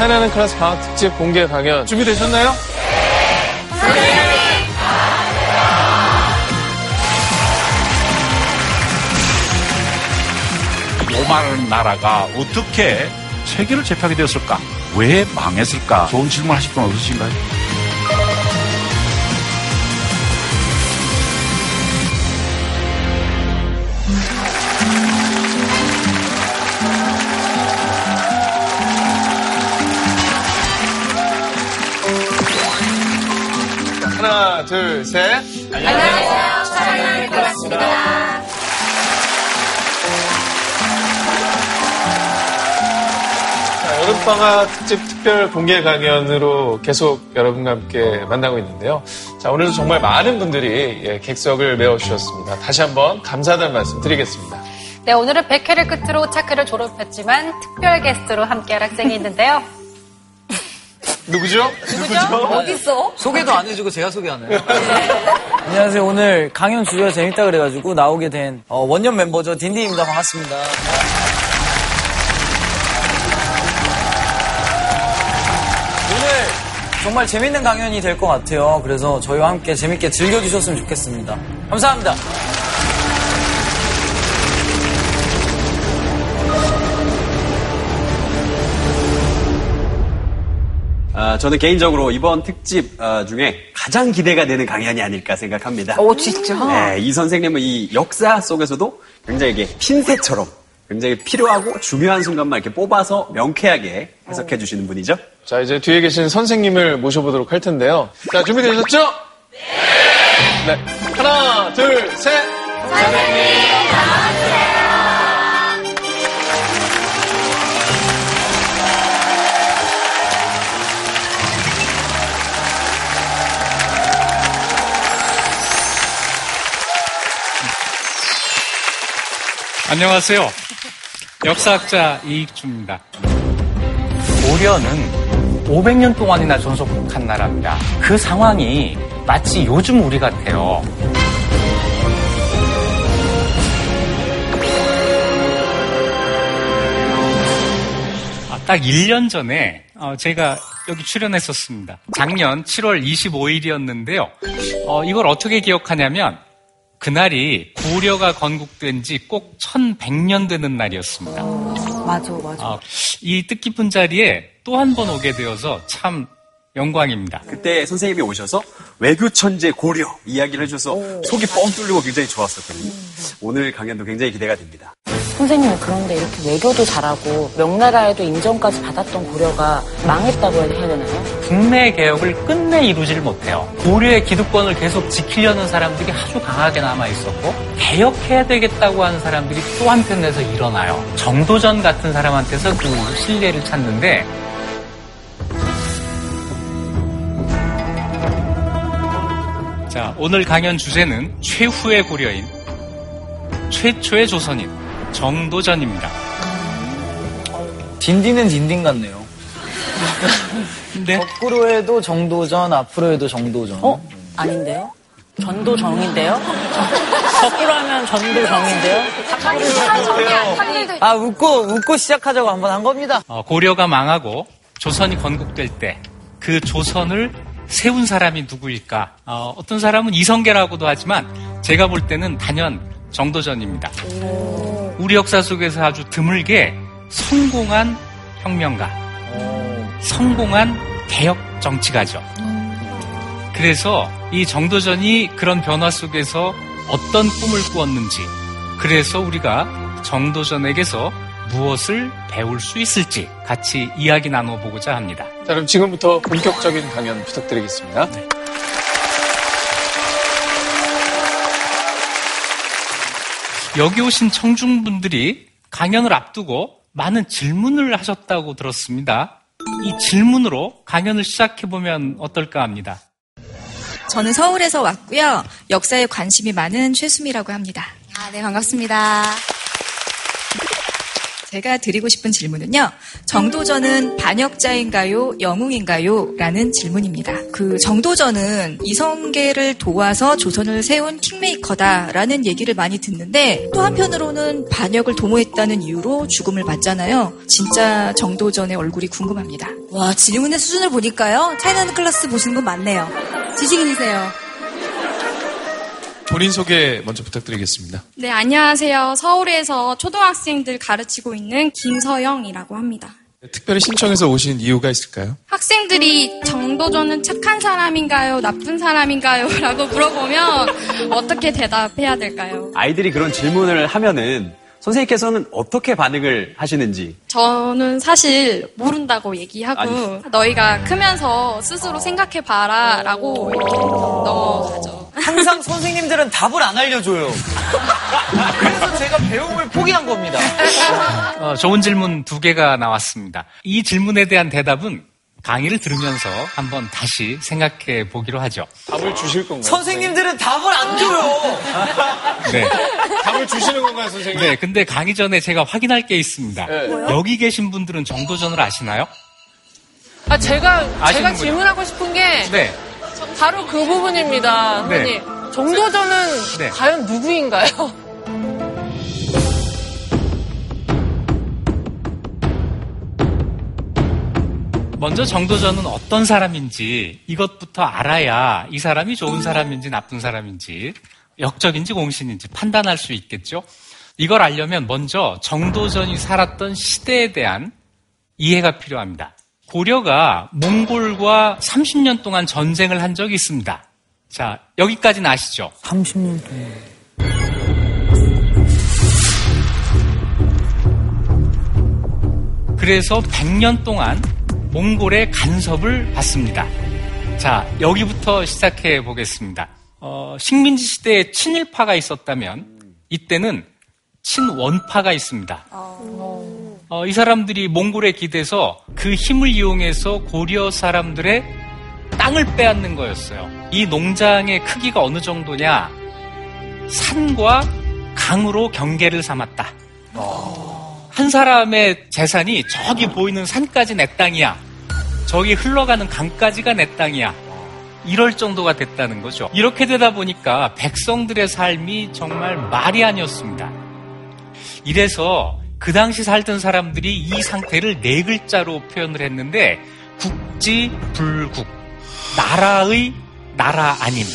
차이나는 클래스 방학 특집 공개 강연 준비되셨나요? 오마른 나라가 어떻게 세계를 제패하게 되었을까? 왜 망했을까? 좋은 질문 하실 분 없으신가요? 둘, 셋. 안녕하세요. 클래스입니다. 자, 여름방학 특집 특별 공개 강연으로 계속 여러분과 함께 만나고 있는데요. 자, 오늘도 정말 많은 분들이 예, 객석을 메워주셨습니다. 다시 한번 감사하다는 말씀 드리겠습니다. 네, 오늘은 100회를 끝으로 차크를 졸업했지만 특별 게스트로 함께할 학생이 있는데요. 누구죠? 누구죠? 어딨어? 소개도 안 해주고 제가 소개하나요? 안녕하세요. 오늘 강연 주제가 재밌다 그래가지고 나오게 된 어, 원년 멤버죠. 딘딘입니다. 반갑습니다. 오늘 정말 재밌는 강연이 될 것 같아요. 그래서 저희와 함께 재밌게 즐겨주셨으면 좋겠습니다. 감사합니다. 저는 개인적으로 이번 특집 아, 중에 가장 기대가 되는 강연이 아닐까 생각합니다. 오, 진짜? 네, 이 선생님은 이 역사 속에서도 굉장히 이게 핀셋처럼 굉장히 필요하고 중요한 순간만 이렇게 뽑아서 명쾌하게 해석해 주시는 분이죠. 자, 이제 뒤에 계신 선생님을 모셔보도록 할 텐데요. 자, 준비되셨죠? 네. 네. 하나, 둘, 셋. 안녕하세요. 역사학자 이익주입니다. 고려는 500년 동안이나 존속한 나라입니다. 그 상황이 마치 요즘 우리 같아요. 아, 딱 1년 전에 어, 제가 여기 출연했었습니다. 작년 7월 25일이었는데요. 이걸 어떻게 기억하냐면 그날이 고려가 건국된 지 꼭 1100년 되는 날이었습니다. 맞아, 맞아. 아, 이 뜻깊은 자리에 또 한 번 오게 되어서 참 영광입니다. 그때 선생님이 오셔서 외교 천재 고려 이야기를 해줘서 속이 뻥 뚫리고 굉장히 좋았었거든요. 오늘 강연도 굉장히 기대가 됩니다. 선생님은 그런데 이렇게 외교도 잘하고 명나라에도 인정까지 받았던 고려가 망했다고 해야 되나요? 국내 개혁을 끝내 이루지를 못해요. 고려의 기득권을 계속 지키려는 사람들이 아주 강하게 남아 있었고 개혁해야 되겠다고 하는 사람들이 또 한편에서 일어나요. 정도전 같은 사람한테서 그 신뢰를 찾는데 자, 오늘 강연 주제는 최후의 고려인 최초의 조선인 정도전입니다. 딘딘은 딘딘 같네요. 근데 거꾸로 해도 정도전, 앞으로 해도 정도전. 어? 아닌데요? 전도정인데요? 거꾸로 하면 전도정인데요? 아, 웃고, 웃고 시작하자고 한번 한 겁니다. 어, 고려가 망하고 조선이 건국될 때 그 조선을 세운 사람이 누구일까? 어, 떤 사람은 이성계라고도 하지만 제가 볼 때는 단연 정도전입니다. 우리 역사 속에서 아주 드물게 성공한 혁명가, 성공한 개혁 정치가죠. 그래서 이 정도전이 그런 변화 속에서 어떤 꿈을 꾸었는지, 그래서 우리가 정도전에게서 무엇을 배울 수 있을지 같이 이야기 나눠보고자 합니다. 자, 그럼 지금부터 본격적인 강연 부탁드리겠습니다. 여기 오신 청중분들이 강연을 앞두고 많은 질문을 하셨다고 들었습니다. 이 질문으로 강연을 시작해보면 어떨까 합니다. 저는 서울에서 왔고요. 역사에 관심이 많은 최수미라고 합니다. 아, 네, 반갑습니다. 제가 드리고 싶은 질문은요. 정도전은 반역자인가요? 영웅인가요? 라는 질문입니다. 그 정도전은 이성계를 도와서 조선을 세운 킹메이커다라는 얘기를 많이 듣는데 또 한편으로는 반역을 도모했다는 이유로 죽음을 맞잖아요. 진짜 정도전의 얼굴이 궁금합니다. 와, 질문의 수준을 보니까요. 차이나는 클래스 보시는 분 많네요. 지식인이세요. 본인 소개 먼저 부탁드리겠습니다. 네, 안녕하세요. 서울에서 초등학생들 가르치고 있는 김서영이라고 합니다. 특별히 신청해서 오신 이유가 있을까요? 학생들이 정도전은 착한 사람인가요? 나쁜 사람인가요? 라고 물어보면 어떻게 대답해야 될까요? 아이들이 그런 질문을 하면은 선생님께서는 어떻게 반응을 하시는지 저는 사실 모른다고 얘기하고 아니. 너희가 크면서 스스로 생각해봐라 라고 이렇게 넘어가죠. 항상 선생님들은 답을 안 알려줘요. 그래서 제가 배움을 포기한 겁니다. 어, 좋은 질문 두 개가 나왔습니다. 이 질문에 대한 대답은 강의를 들으면서 한번 다시 생각해 보기로 하죠. 답을 주실 건가요? 선생님들은 답을 안 줘요. 네. 답을 주시는 건가요, 선생님? 네, 근데 강의 전에 제가 확인할 게 있습니다. 네. 여기 계신 분들은 정도전을 아시나요? 아, 제가, 아시는군요. 제가 질문하고 싶은 게 네. 바로 그 부분입니다. 네. 선생님. 정도전은 네. 과연 누구인가요? 먼저 정도전은 어떤 사람인지 이것부터 알아야 이 사람이 좋은 사람인지 나쁜 사람인지 역적인지 공신인지 판단할 수 있겠죠. 이걸 알려면 먼저 정도전이 살았던 시대에 대한 이해가 필요합니다. 고려가 몽골과 30년 동안 전쟁을 한 적이 있습니다. 자, 여기까지는 아시죠? 30년 동안. 그래서 100년 동안 몽골의 간섭을 받습니다. 자, 여기부터 시작해 보겠습니다. 어, 식민지 시대에 친일파가 있었다면 이때는 친원파가 있습니다. 어, 이 사람들이 몽골에 기대서 그 힘을 이용해서 고려 사람들의 땅을 빼앗는 거였어요. 이 농장의 크기가 어느 정도냐? 산과 강으로 경계를 삼았다. 한 사람의 재산이 저기 보이는 산까지 내 땅이야. 저기 흘러가는 강까지가 내 땅이야. 이럴 정도가 됐다는 거죠. 이렇게 되다 보니까 백성들의 삶이 정말 말이 아니었습니다. 이래서 그 당시 살던 사람들이 이 상태를 네 글자로 표현을 했는데 국지불국 나라의 나라 아님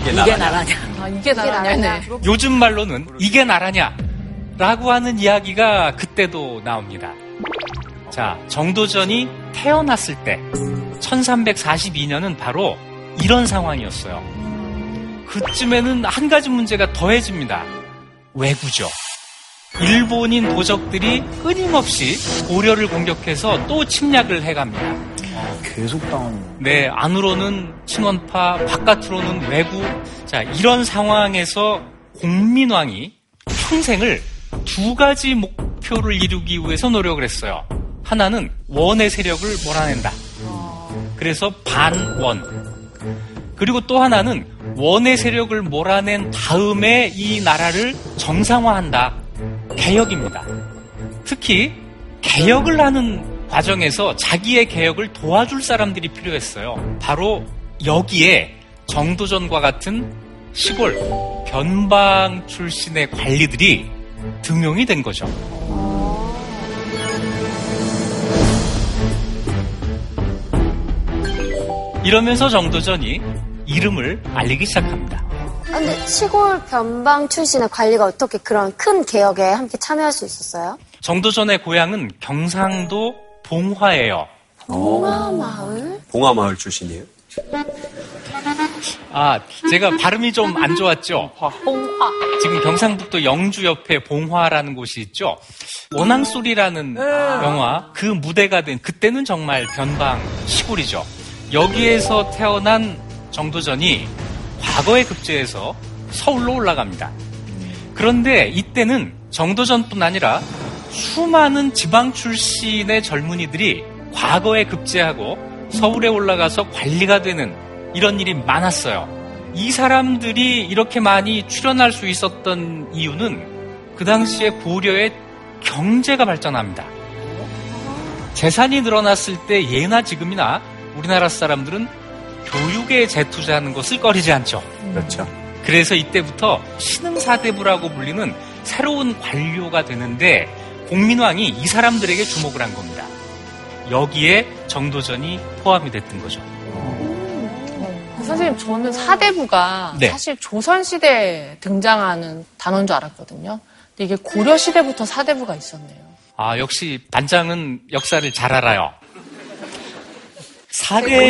이게 이게 나라냐. 아, 이게 나라냐. 요즘 말로는 이게 나라냐 라고 하는 이야기가 그때도 나옵니다. 자, 정도전이 태어났을 때 1342년은 바로 이런 상황이었어요. 그쯤에는 한 가지 문제가 더해집니다. 왜구죠. 일본인 도적들이 끊임없이 고려를 공격해서 또 침략을 해갑니다. 계속 당하는 네, 안으로는 친원파, 바깥으로는 외구. 자, 이런 상황에서 공민왕이 평생을 두 가지 목표를 이루기 위해서 노력을 했어요. 하나는 원의 세력을 몰아낸다. 그래서 반원. 그리고 또 하나는 원의 세력을 몰아낸 다음에 이 나라를 정상화한다. 개혁입니다. 특히 개혁을 하는 과정에서 자기의 개혁을 도와줄 사람들이 필요했어요. 바로 여기에 정도전과 같은 시골 변방 출신의 관리들이 등용이 된 거죠. 이러면서 정도전이 이름을 알리기 시작합니다. 아, 근데 시골 변방 출신의 관리가 어떻게 그런 큰 개혁에 함께 참여할 수 있었어요? 정도전의 고향은 경상도 봉화예요. 봉화마을? 봉화마을 출신이에요. 아, 제가 발음이 좀 안 좋았죠? 봉화. 지금 경상북도 영주 옆에 봉화라는 곳이 있죠? 원앙소리라는 영화, 그 무대가 된, 그때는 정말 변방 시골이죠. 여기에서 태어난 정도전이 과거에 급제해서 서울로 올라갑니다. 그런데 이때는 정도전뿐 아니라 수많은 지방 출신의 젊은이들이 과거에 급제하고 서울에 올라가서 관리가 되는 이런 일이 많았어요. 이 사람들이 이렇게 많이 출연할 수 있었던 이유는 그 당시에 고려의 경제가 발전합니다. 재산이 늘어났을 때 예나 지금이나 우리나라 사람들은 교육에 재투자하는 것을 꺼리지 않죠. 그렇죠. 그래서 이때부터 신흥사대부라고 불리는 새로운 관료가 되는데 공민왕이 이 사람들에게 주목을 한 겁니다. 여기에 정도전이 포함이 됐던 거죠. 선생님, 저는 사대부가 네. 사실 조선시대에 등장하는 단어인 줄 알았거든요. 근데 이게 고려시대부터 사대부가 있었네요. 아, 역시 반장은 역사를 잘 알아요.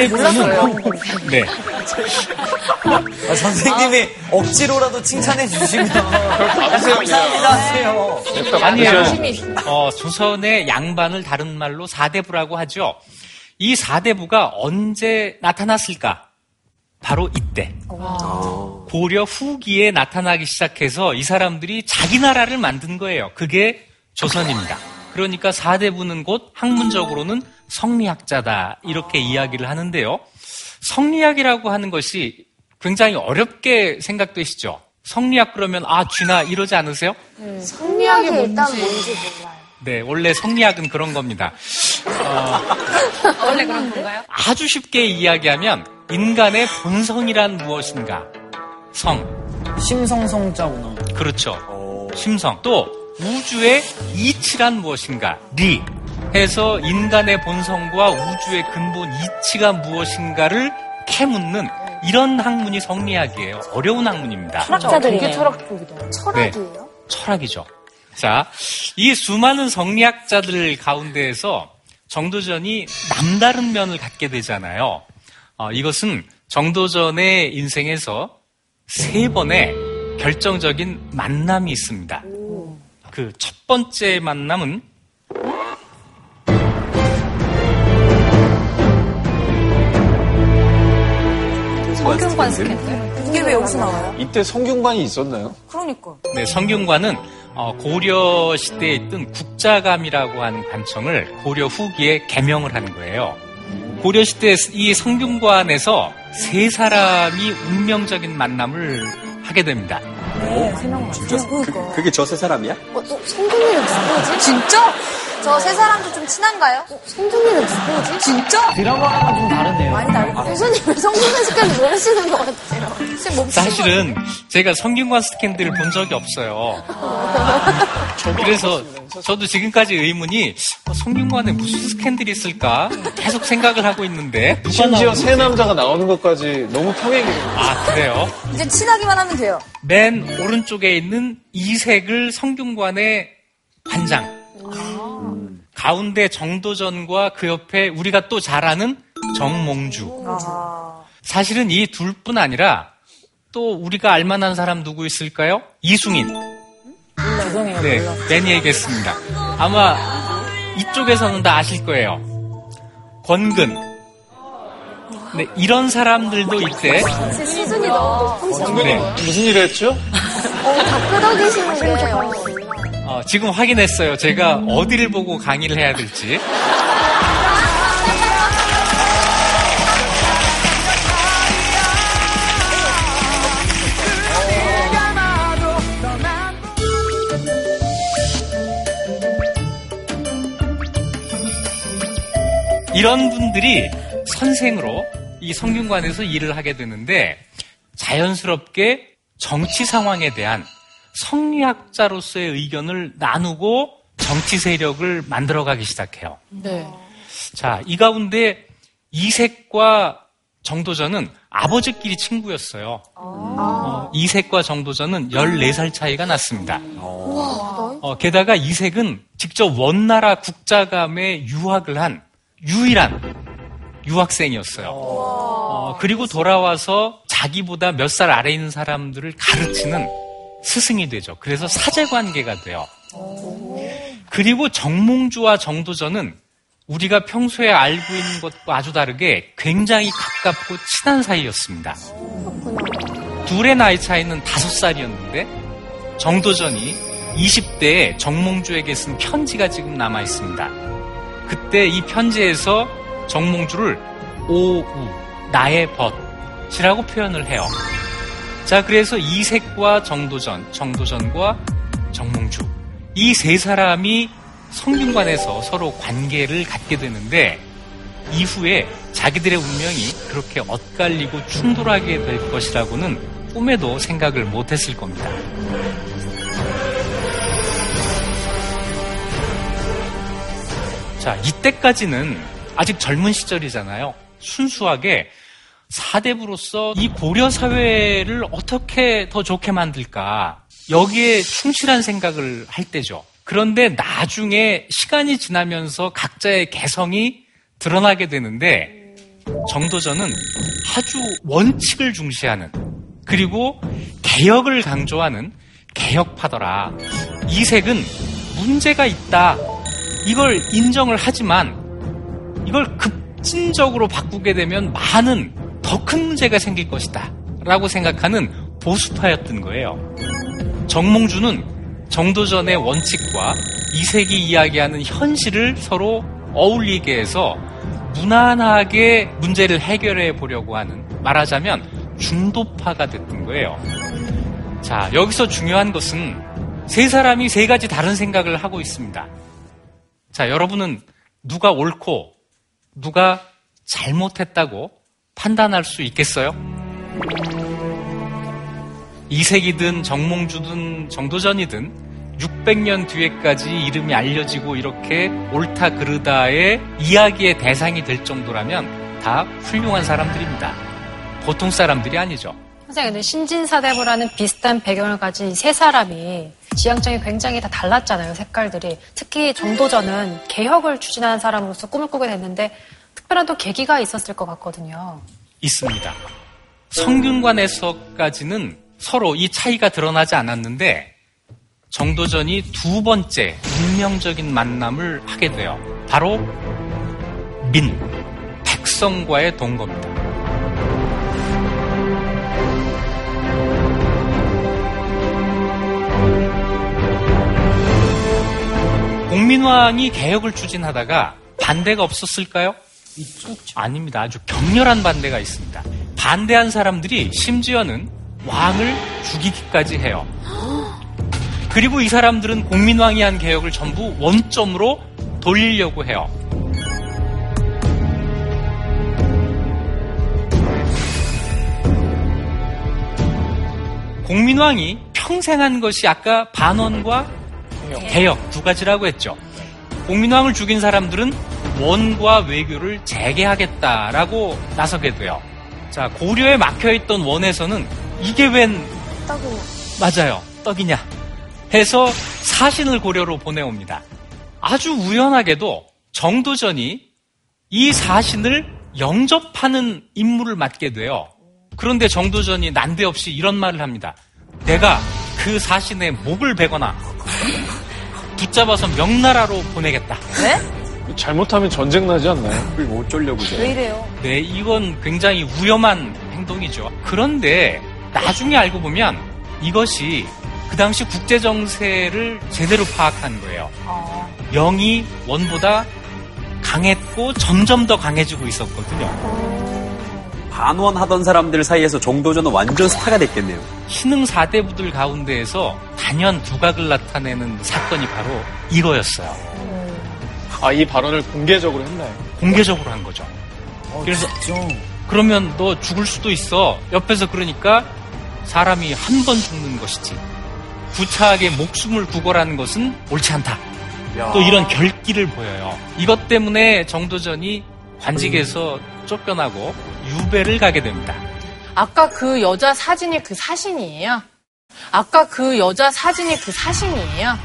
몰랐어요. 사대부는 네. 아, 선생님이 억지로라도 칭찬해 주시면 감사합니다 하세요. 아니에요. 어, 조선의 양반을 다른 말로 사대부라고 하죠. 이 사대부가 언제 나타났을까? 바로 이때. 고려 후기에 나타나기 시작해서 이 사람들이 자기 나라를 만든 거예요. 그게 조선입니다. 그러니까 사대부는 곧 학문적으로는 성리학자다. 이렇게 이야기를 하는데요. 성리학이라고 하는 것이 굉장히 어렵게 생각되시죠? 성리학 그러면 아, 쥐나 이러지 않으세요? 성리학이 일단 뭔지 몰라요. 네, 원래 성리학은 그런 겁니다. 어, 원래 그런 건가요? 아주 쉽게 이야기하면 인간의 본성이란 무엇인가? 성. 심성성자구나. 그렇죠. 심성. 또 우주의 이치란 무엇인가? 리. 해서 인간의 본성과 우주의 근본 이치가 무엇인가를 캐묻는 이런 학문이 성리학이에요. 어려운 학문입니다. 되게 철학 쪽이다. 철학이에요? 철학이죠. 자, 이 수많은 성리학자들 가운데에서 정도전이 남다른 면을 갖게 되잖아요. 어, 이것은 정도전의 인생에서 세 번의 결정적인 만남이 있습니다. 그 첫 번째 만남은 성균관 스캔들. 이게 왜 여기서 나와요? 이때 성균관이 있었나요? 그러니까. 네, 성균관은 어, 고려 시대에 있던 국자감이라고 하는 관청을 고려 후기에 개명을 한 거예요. 고려 시대 이 성균관에서 세 사람이 운명적인 만남을 하게 됩니다. 네, 세 명 진짜? 그, 그게 저 세 사람이야? 어, 어, 성준이는 누구지? 진짜? 저 세 사람도 좀 친한가요? 어, 성준이는 누구지? 진짜? 드라마랑은 좀 다르네요. 많이 다르고. 교수님은 성준이 스까지 모르시는 것 같아요. 사실은 제가 성균관 스캔들을 본 적이 없어요. 그래서 저도 지금까지 의문이 어, 성균관에 무슨 스캔들이 있을까 계속 생각을 하고 있는데 심지어. 새 남자가 나오는 것까지 너무 평행이거든요. 아 그래요? 이제 친하기만 하면 돼요. 맨 오른쪽에 있는 이 색을 성균관의 관장. 가운데 정도전과 그 옆에 우리가 또 잘 아는 정몽주. 사실은 이 둘뿐 아니라 또 우리가 알만한 사람 누구 있을까요? 이승인. 죄송해요. 네, 몰라. 맨 얘기했습니다. 아마 이쪽에서는 다 아실 거예요. 권근. 네, 이런 사람들도 이때 제 수준이 너무 높으시죠? 네, 무슨 일을 했죠? 어, 다 끄덕이시는 게. 어, 지금 확인했어요. 제가 어디를 보고 강의를 해야 될지. 이런 분들이 선생으로 이 성균관에서 일을 하게 되는데 자연스럽게 정치 상황에 대한 성리학자로서의 의견을 나누고 정치 세력을 만들어가기 시작해요. 네. 자, 이 가운데 이색과 정도전은 아버지끼리 친구였어요. 어, 이색과 정도전은 14살 차이가 났습니다. 어, 게다가 이색은 직접 원나라 국자감에 유학을 한 유일한 유학생이었어요. 어, 그리고 돌아와서 자기보다 몇 살 아래 있는 사람들을 가르치는 스승이 되죠. 그래서 사제 관계가 돼요. 그리고 정몽주와 정도전은 우리가 평소에 알고 있는 것과 아주 다르게 굉장히 가깝고 친한 사이였습니다. 둘의 나이 차이는 다섯 살이었는데 정도전이 20대에 정몽주에게 쓴 편지가 지금 남아 있습니다. 그때 이 편지에서 정몽주를 오우 나의 벗이라고 표현을 해요. 자, 그래서 이색과 정도전, 정도전과 정몽주 이 세 사람이 성균관에서 서로 관계를 갖게 되는데 이후에 자기들의 운명이 그렇게 엇갈리고 충돌하게 될 것이라고는 꿈에도 생각을 못했을 겁니다. 자, 이때까지는 아직 젊은 시절이잖아요. 순수하게 사대부로서 이 고려 사회를 어떻게 더 좋게 만들까 여기에 충실한 생각을 할 때죠. 그런데 나중에 시간이 지나면서 각자의 개성이 드러나게 되는데 정도전은 아주 원칙을 중시하는 그리고 개혁을 강조하는 개혁파더라. 이색은 문제가 있다. 이걸 인정을 하지만 이걸 급진적으로 바꾸게 되면 많은 더 큰 문제가 생길 것이다. 라고 생각하는 보수파였던 거예요. 정몽주는 정도전의 원칙과 이색이 이야기하는 현실을 서로 어울리게 해서 무난하게 문제를 해결해 보려고 하는 말하자면 중도파가 됐던 거예요. 자, 여기서 중요한 것은 세 사람이 세 가지 다른 생각을 하고 있습니다. 자, 여러분은 누가 옳고 누가 잘못했다고 판단할 수 있겠어요? 이색이든 정몽주든 정도전이든 600년 뒤에까지 이름이 알려지고 이렇게 옳다 그르다의 이야기의 대상이 될 정도라면 다 훌륭한 사람들입니다. 보통 사람들이 아니죠. 선생님, 근데 신진사대부라는 비슷한 배경을 가진 세 사람이 지향점이 굉장히 다 달랐잖아요, 색깔들이. 특히 정도전은 개혁을 추진하는 사람으로서 꿈을 꾸게 됐는데 특별한 또 계기가 있었을 것 같거든요. 있습니다. 성균관에서까지는 서로 이 차이가 드러나지 않았는데 정도전이 두 번째 운명적인 만남을 하게 돼요. 바로 민, 백성과의 동거입니다. 공민왕이 개혁을 추진하다가 반대가 없었을까요? 있죠. 아닙니다. 아주 격렬한 반대가 있습니다. 반대한 사람들이 심지어는 왕을 죽이기까지 해요. 그리고 이 사람들은 공민왕이 한 개혁을 전부 원점으로 돌리려고 해요. 공민왕이 평생 한 것이 아까 반원과 개혁 두 가지라고 했죠. 공민왕을 죽인 사람들은 원과 외교를 재개하겠다라고 나서게 돼요. 자, 고려에 막혀있던 원에서는 이게 웬 떡이냐. 맞아요. 떡이냐 해서 사신을 고려로 보내옵니다. 아주 우연하게도 정도전이 이 사신을 영접하는 임무를 맡게 돼요. 그런데 정도전이 난데없이 이런 말을 합니다. 내가 그 사신의 목을 베거나 붙잡아서 명나라로 보내겠다. 네? 잘못하면 전쟁 나지 않나요? 그걸 어쩌려고 왜 이래요? 네, 이건 굉장히 위험한 행동이죠. 그런데 나중에 알고 보면 이것이 그 당시 국제 정세를 제대로 파악한 거예요. 영이 원보다 강했고 점점 더 강해지고 있었거든요. 반원하던 사람들 사이에서 정도전은 완전 스타가 됐겠네요. 신흥 사대부들 가운데에서 단연 두각을 나타내는 사건이 바로 이거였어요. 아, 이 발언을 공개적으로 했나요? 공개적으로 한 거죠. 그래서 그러면 너 죽을 수도 있어. 옆에서 그러니까 사람이 한 번 죽는 것이지. 구차하게 목숨을 구걸하는 것은 옳지 않다. 또 이런 결기를 보여요. 이것 때문에 정도전이 관직에서 쫓겨나고 유배를 가게 됩니다. 아까 그 여자 사진이 그 사신이에요? 아까 그 여자 사진이 그 사신이에요?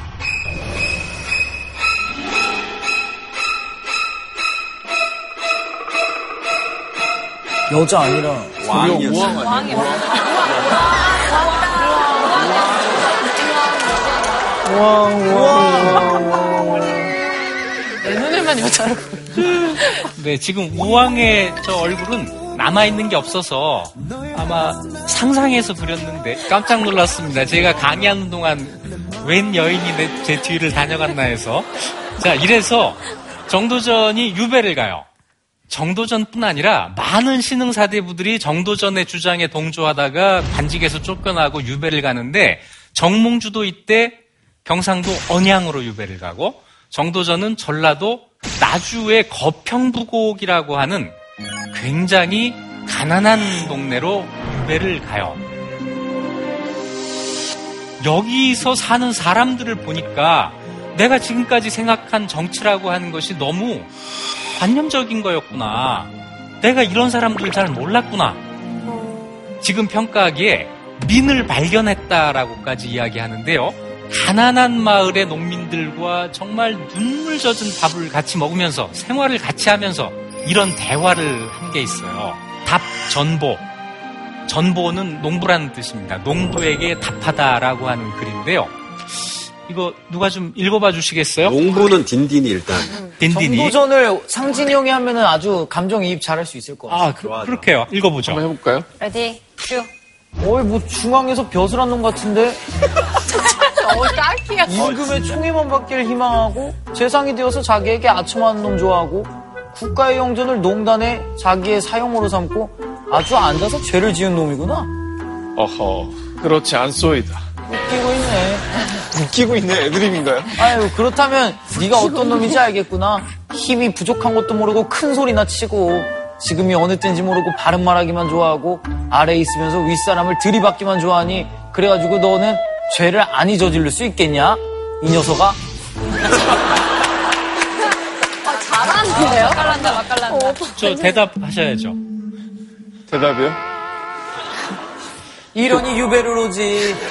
여자 아니라 왕이었어요. 왕이요. 내 눈에만 여자로. 네, 지금 우왕의 저 얼굴은 남아있는 게 없어서 아마 상상해서 그렸는데 깜짝 놀랐습니다. 제가 강의하는 동안 웬 여인이 내, 제 뒤를 다녀갔나 해서. 자, 이래서 정도전이 유배를 가요. 정도전뿐 아니라 많은 신흥사대부들이 정도전의 주장에 동조하다가 관직에서 쫓겨나고 유배를 가는데 정몽주도 이때 경상도 언양으로 유배를 가고 정도전은 전라도 나주의 거평부곡이라고 하는 굉장히 가난한 동네로 유배를 가요. 여기서 사는 사람들을 보니까 내가 지금까지 생각한 정치라고 하는 것이 너무 관념적인 거였구나. 내가 이런 사람들 잘 몰랐구나. 지금 평가하기에 민을 발견했다라고까지 이야기하는데요. 가난한 마을의 농민들과 정말 눈물 젖은 밥을 같이 먹으면서 생활을 같이 하면서 이런 대화를 한 게 있어요. 답 전보. 전보는 농부라는 뜻입니다. 농부에게 답하다라고 하는 글인데요. 이거 누가 좀 읽어봐 주시겠어요? 농부는 딘딘이 일단. 딘딘이. 정도전을 상진이 형이 하면은 아주 감정이입 잘할 수 있을 것 같아요. 아, 그, 그렇게요. 읽어보죠. 한번 해볼까요? 레디, 큐. 어이, 뭐 중앙에서 벼슬 한 놈 같은데? 어, 딸기야. 임금의 총애만 받기를 희망하고 재상이 되어서 자기에게 아첨하는 놈 좋아하고 국가의 영전을 농단에 자기의 사용으로 삼고 아주 앉아서 죄를 지은 놈이구나. 어허, 그렇지 않소이다. 웃기고 있네. 웃기고 있는 애드립인가요? 아유 그렇다면 네가 어떤 놈인지 알겠구나. 힘이 부족한 것도 모르고 큰 소리나 치고 지금이 어느 때인지 모르고 바른 말하기만 좋아하고 아래에 있으면서 윗사람을 들이받기만 좋아하니 그래가지고 너는 죄를 안이 저지를 수 있겠냐? 이 녀석아. 잘하는데요? 맛깔난다, 맛깔난다. 저 대답하셔야죠. 대답이요? 이러니 유배를 오지.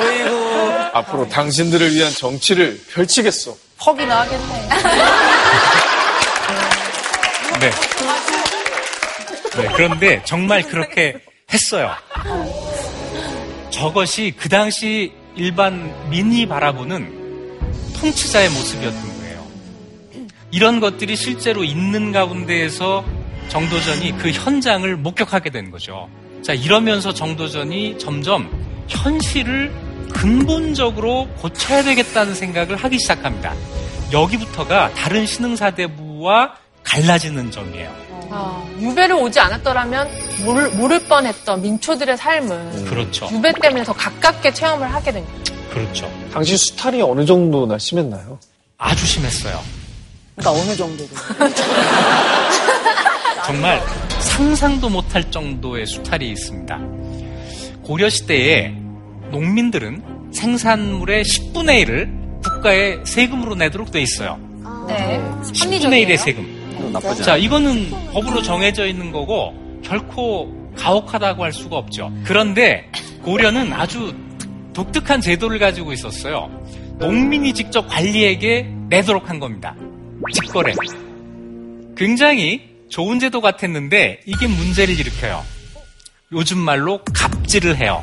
어이구 앞으로 당신들을 위한 정치를 펼치겠소. 퍽이나 하겠네. 네. 네, 그런데 정말 그렇게 했어요. 저것이 그 당시 일반 민이 바라보는 통치자의 모습이었던 거예요. 이런 것들이 실제로 있는 가운데에서 정도전이 그 현장을 목격하게 된 거죠. 자, 이러면서 정도전이 점점 현실을 근본적으로 고쳐야 되겠다는 생각을 하기 시작합니다. 여기부터가 다른 신흥사대부와 갈라지는 점이에요. 아, 유배를 오지 않았더라면 모를, 모를 뻔했던 민초들의 삶을 그렇죠. 유배 때문에 더 가깝게 체험을 하게 된 거죠. 그렇죠. 당시 수탈이 어느 정도나 심했나요? 아주 심했어요. 그러니까 어느 정도로. 정말 상상도 못할 정도의 수탈이 있습니다. 고려 시대에 농민들은 생산물의 10분의 1을 국가에 세금으로 내도록 돼 있어요. 네. 10분의 1의 세금. 나쁘지 자, 이거는 법으로 정해져 있는 거고 결코 가혹하다고 할 수가 없죠. 그런데 고려는 아주 독특한 제도를 가지고 있었어요. 농민이 직접 관리에게 내도록 한 겁니다. 직거래. 굉장히 좋은 제도 같았는데 이게 문제를 일으켜요. 요즘 말로 갑질을 해요.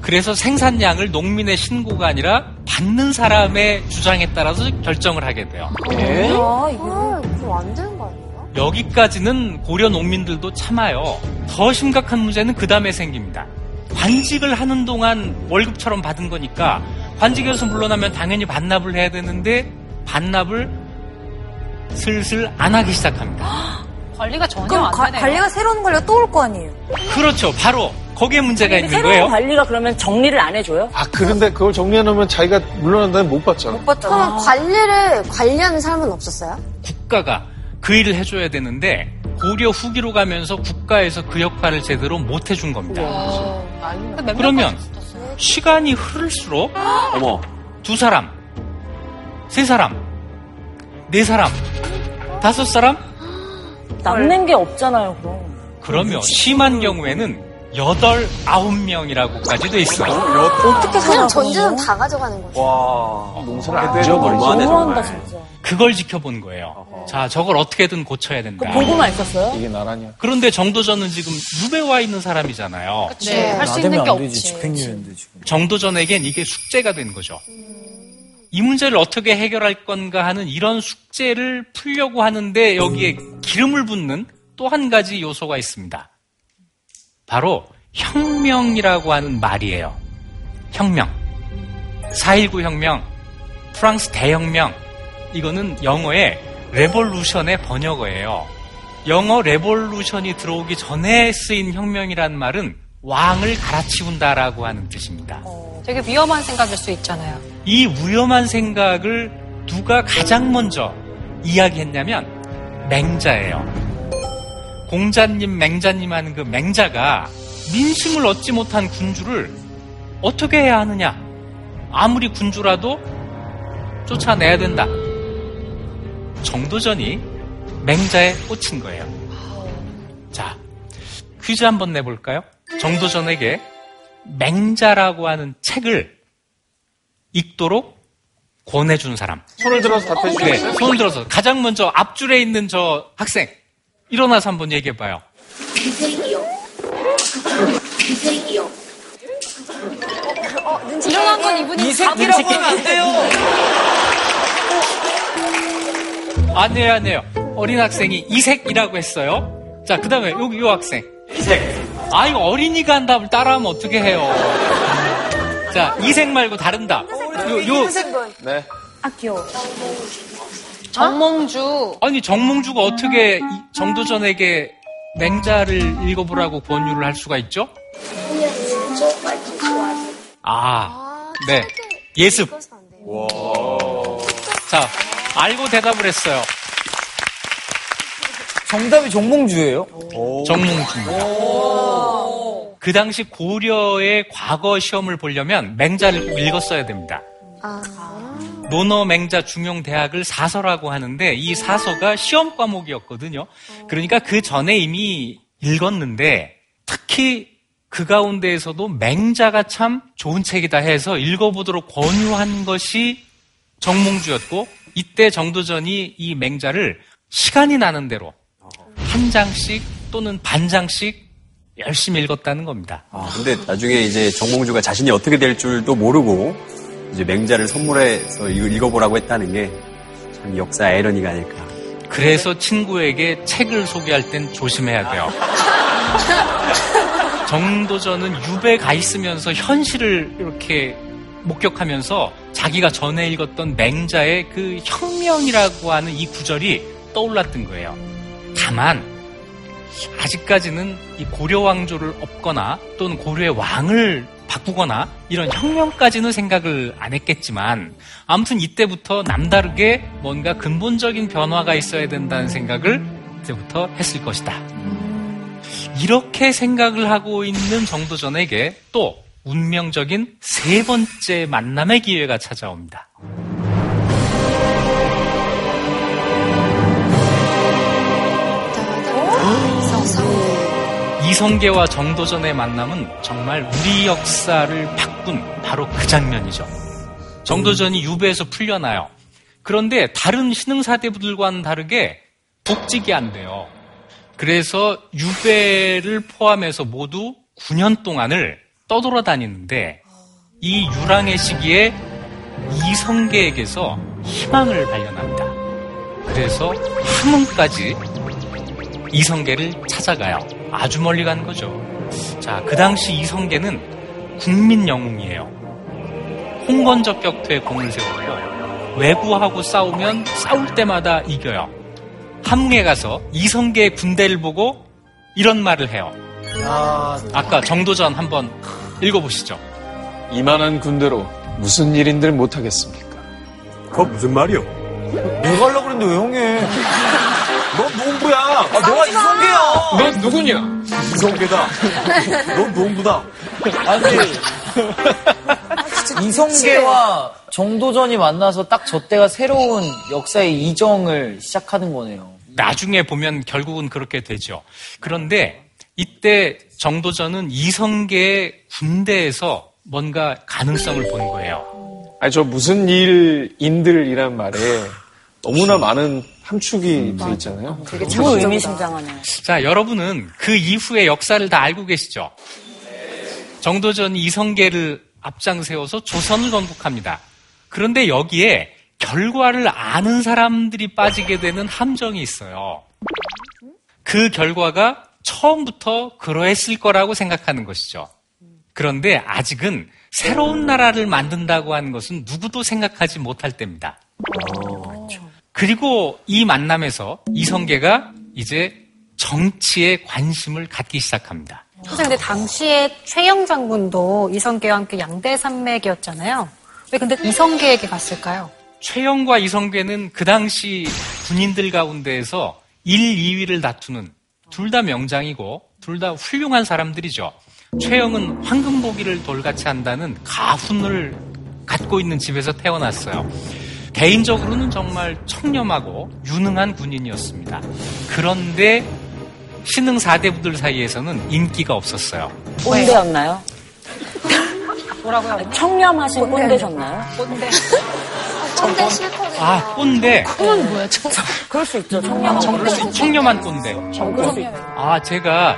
그래서 생산량을 농민의 신고가 아니라 받는 사람의 주장에 따라서 결정을 하게 돼요. 아, 이거 그거 안 되는 거 아니에요? 여기까지는 고려 농민들도 참아요. 더 심각한 문제는 그 다음에 생깁니다. 관직을 하는 동안 월급처럼 받은 거니까 관직에서 물러나면 당연히 반납을 해야 되는데 반납을 슬슬 안 하기 시작합니다. 관리가 전혀 그럼 안 과- 되네요. 관리가 새로운 관리가 또 올 거 아니에요? 그렇죠. 바로 거기에 문제가 있는 새로운 거예요. 관리가 그러면 정리를 안 해줘요? 아, 그런데 그걸 정리해놓으면 자기가 물러난다면 못 받잖아. 못 봤잖아. 그럼 관리를 관리하는 사람은 없었어요? 국가가 그 일을 해줘야 되는데 고려 후기로 가면서 국가에서 그 역할을 제대로 못 해준 겁니다. 몇 그러면 시간이 흐를수록 어머. 두 사람, 세 사람, 네 사람, 다섯 사람 남는 게 없잖아요, 그럼. 그러면 심한 경우에는 여덟 아홉 명이라고까지 돼 있어요. 어떻게 그냥? 전제는 다 가져가는 거죠. 와. 농사를 아, 정말. 진짜. 그걸 지켜본 거예요. 자, 저걸 어떻게든 고쳐야 된다. 보고만 있었어요? 이게 나라냐. 그런데 정도전은 지금 유배 와 있는 사람이잖아요. 네, 할 수 있는 게 없지. 집행유예인데 지금. 정도전에겐 이게 숙제가 된 거죠. 이 문제를 어떻게 해결할 건가 하는 이런 숙제를 풀려고 하는데 여기에 기름을 붓는 또 한 가지 요소가 있습니다. 바로 혁명이라고 하는 말이에요. 혁명. 4.19 혁명, 프랑스 대혁명, 이거는 영어의 Revolution의 번역어예요. 영어 revolution이 들어오기 전에 쓰인 혁명이란 말은 왕을 갈아치운다라고 하는 뜻입니다. 되게 위험한 생각일 수 있잖아요. 이 위험한 생각을 누가 가장 먼저 이야기했냐면 맹자예요. 공자님, 맹자님 하는 그 맹자가 민심을 얻지 못한 군주를 어떻게 해야 하느냐? 아무리 군주라도 쫓아내야 된다. 정도전이 맹자에 꽂힌 거예요. 자, 퀴즈 한번 내볼까요? 정도전에게 맹자라고 하는 책을 읽도록 권해준 사람. 손을 들어서 답해 네? 손을 들어서 가장 먼저 앞줄에 있는 저 학생 일어나서 한번 얘기해 봐요. 기생이요. 기생이요. 일어난 건 이분이 이색이라고 하면 안 돼요. 아니에요, 아니에요. 어린 학생이 이색이라고 했어요. 자, 그 다음에 여기 요 학생. 이색. 아, 이거 어린이가 한 답을 따라하면 어떻게 해요? 자, 이색 말고 다른 답. 요, 요. 네. 학교. 정몽주. 아니, 정몽주가 어떻게 이 정도전에게 맹자를 읽어보라고 권유를 할 수가 있죠? 아, 네. 예습. 자, 알고 대답을 했어요. 정답이 정몽주예요? 정몽주입니다. 그 당시 고려의 과거 시험을 보려면 맹자를 꼭 읽었어야 됩니다. 논어 맹자 중용 대학을 사서라고 하는데 이 사서가 시험 과목이었거든요. 그러니까 그 전에 이미 읽었는데 특히 그 가운데에서도 맹자가 참 좋은 책이다 해서 읽어보도록 권유한 것이 정몽주였고 이때 정도전이 이 맹자를 시간이 나는 대로 한 장씩 또는 반 장씩 열심히 읽었다는 겁니다. 아, 근데 나중에 이제 정몽주가 자신이 어떻게 될 줄도 모르고 이제 맹자를 선물해서 읽어보라고 했다는 게 참 역사 아이러니가 아닐까. 그래서 친구에게 책을 소개할 땐 조심해야 돼요. 정도전은 유배 가 있으면서 현실을 이렇게 목격하면서 자기가 전에 읽었던 맹자의 그 혁명이라고 하는 이 구절이 떠올랐던 거예요. 다만 아직까지는 이 고려 왕조를 엎거나 또는 고려의 왕을 바꾸거나 이런 혁명까지는 생각을 안 했겠지만 아무튼 이때부터 남다르게 뭔가 근본적인 변화가 있어야 된다는 생각을 이때부터 했을 것이다. 이렇게 생각을 하고 있는 정도전에게 또 운명적인 세 번째 만남의 기회가 찾아옵니다. 이성계와 정도전의 만남은 정말 우리 역사를 바꾼 바로 그 장면이죠. 정도전이 유배에서 풀려나요. 그런데 다른 신흥사대부들과는 다르게 복직이 안 돼요. 그래서 유배를 포함해서 모두 9년 동안을 떠돌아다니는데 이 유랑의 시기에 이성계에게서 희망을 발견합니다. 그래서 함흥까지 이성계를 찾아가요. 아주 멀리 간 거죠. 자, 그 당시 이성계는 국민 영웅이에요. 홍건적 격투에 공을 세웠고요. 외구하고 싸우면 싸울 때마다 이겨요. 함흥에 가서 이성계의 군대를 보고 이런 말을 해요. 아까 정도전 한번 읽어보시죠. 이만한 군대로 무슨 일인들 못하겠습니까? 그거 무슨 말이요? 내가 하려고 그랬는데 왜 형해? 넌 농부야. 아, 너가 이성계야. 넌 누구냐? 이성계다. 넌 농부다. 아니, 이성계와 정도전이 만나서 딱 저 때가 새로운 역사의 이정을 시작하는 거네요. 나중에 보면 결국은 그렇게 되죠. 그런데 이때 정도전은 이성계의 군대에서 뭔가 가능성을 본 거예요. 아니, 저 무슨 일인들이란 말에 너무나 많은 함축이 돼 있잖아요. 되게 참 의미심장하네. 자, 여러분은 그 이후의 역사를 다 알고 계시죠? 정도전이 이성계를 앞장 세워서 조선을 건국합니다. 그런데 여기에 결과를 아는 사람들이 빠지게 되는 함정이 있어요. 그 결과가 처음부터 그러했을 거라고 생각하는 것이죠. 그런데 아직은 새로운 나라를 만든다고 하는 것은 누구도 생각하지 못할 때입니다. 그리고 이 만남에서 이성계가 이제 정치에 관심을 갖기 시작합니다. 선생님, 근데 당시에 최영 장군도 이성계와 함께 양대 산맥이었잖아요. 왜 근데 이성계에게 갔을까요? 최영과 이성계는 그 당시 군인들 가운데에서 1, 2위를 다투는 둘 다 명장이고 둘 다 훌륭한 사람들이죠. 최영은 황금보기를 돌같이 한다는 가훈을 갖고 있는 집에서 태어났어요. 개인적으로는 정말 청렴하고 유능한 군인이었습니다. 그런데 신흥 4대부들 사이에서는 인기가 없었어요. 꼰대였나요? 뭐라고요? 청렴하신 꼰대셨나요? 꼰대. 꼰대 싫거든요. 아, 꼰대. 그건 뭐야? 청... 그럴 수 있죠. 청렴한 꼰대. 청렴한 꼰대. 아, 제가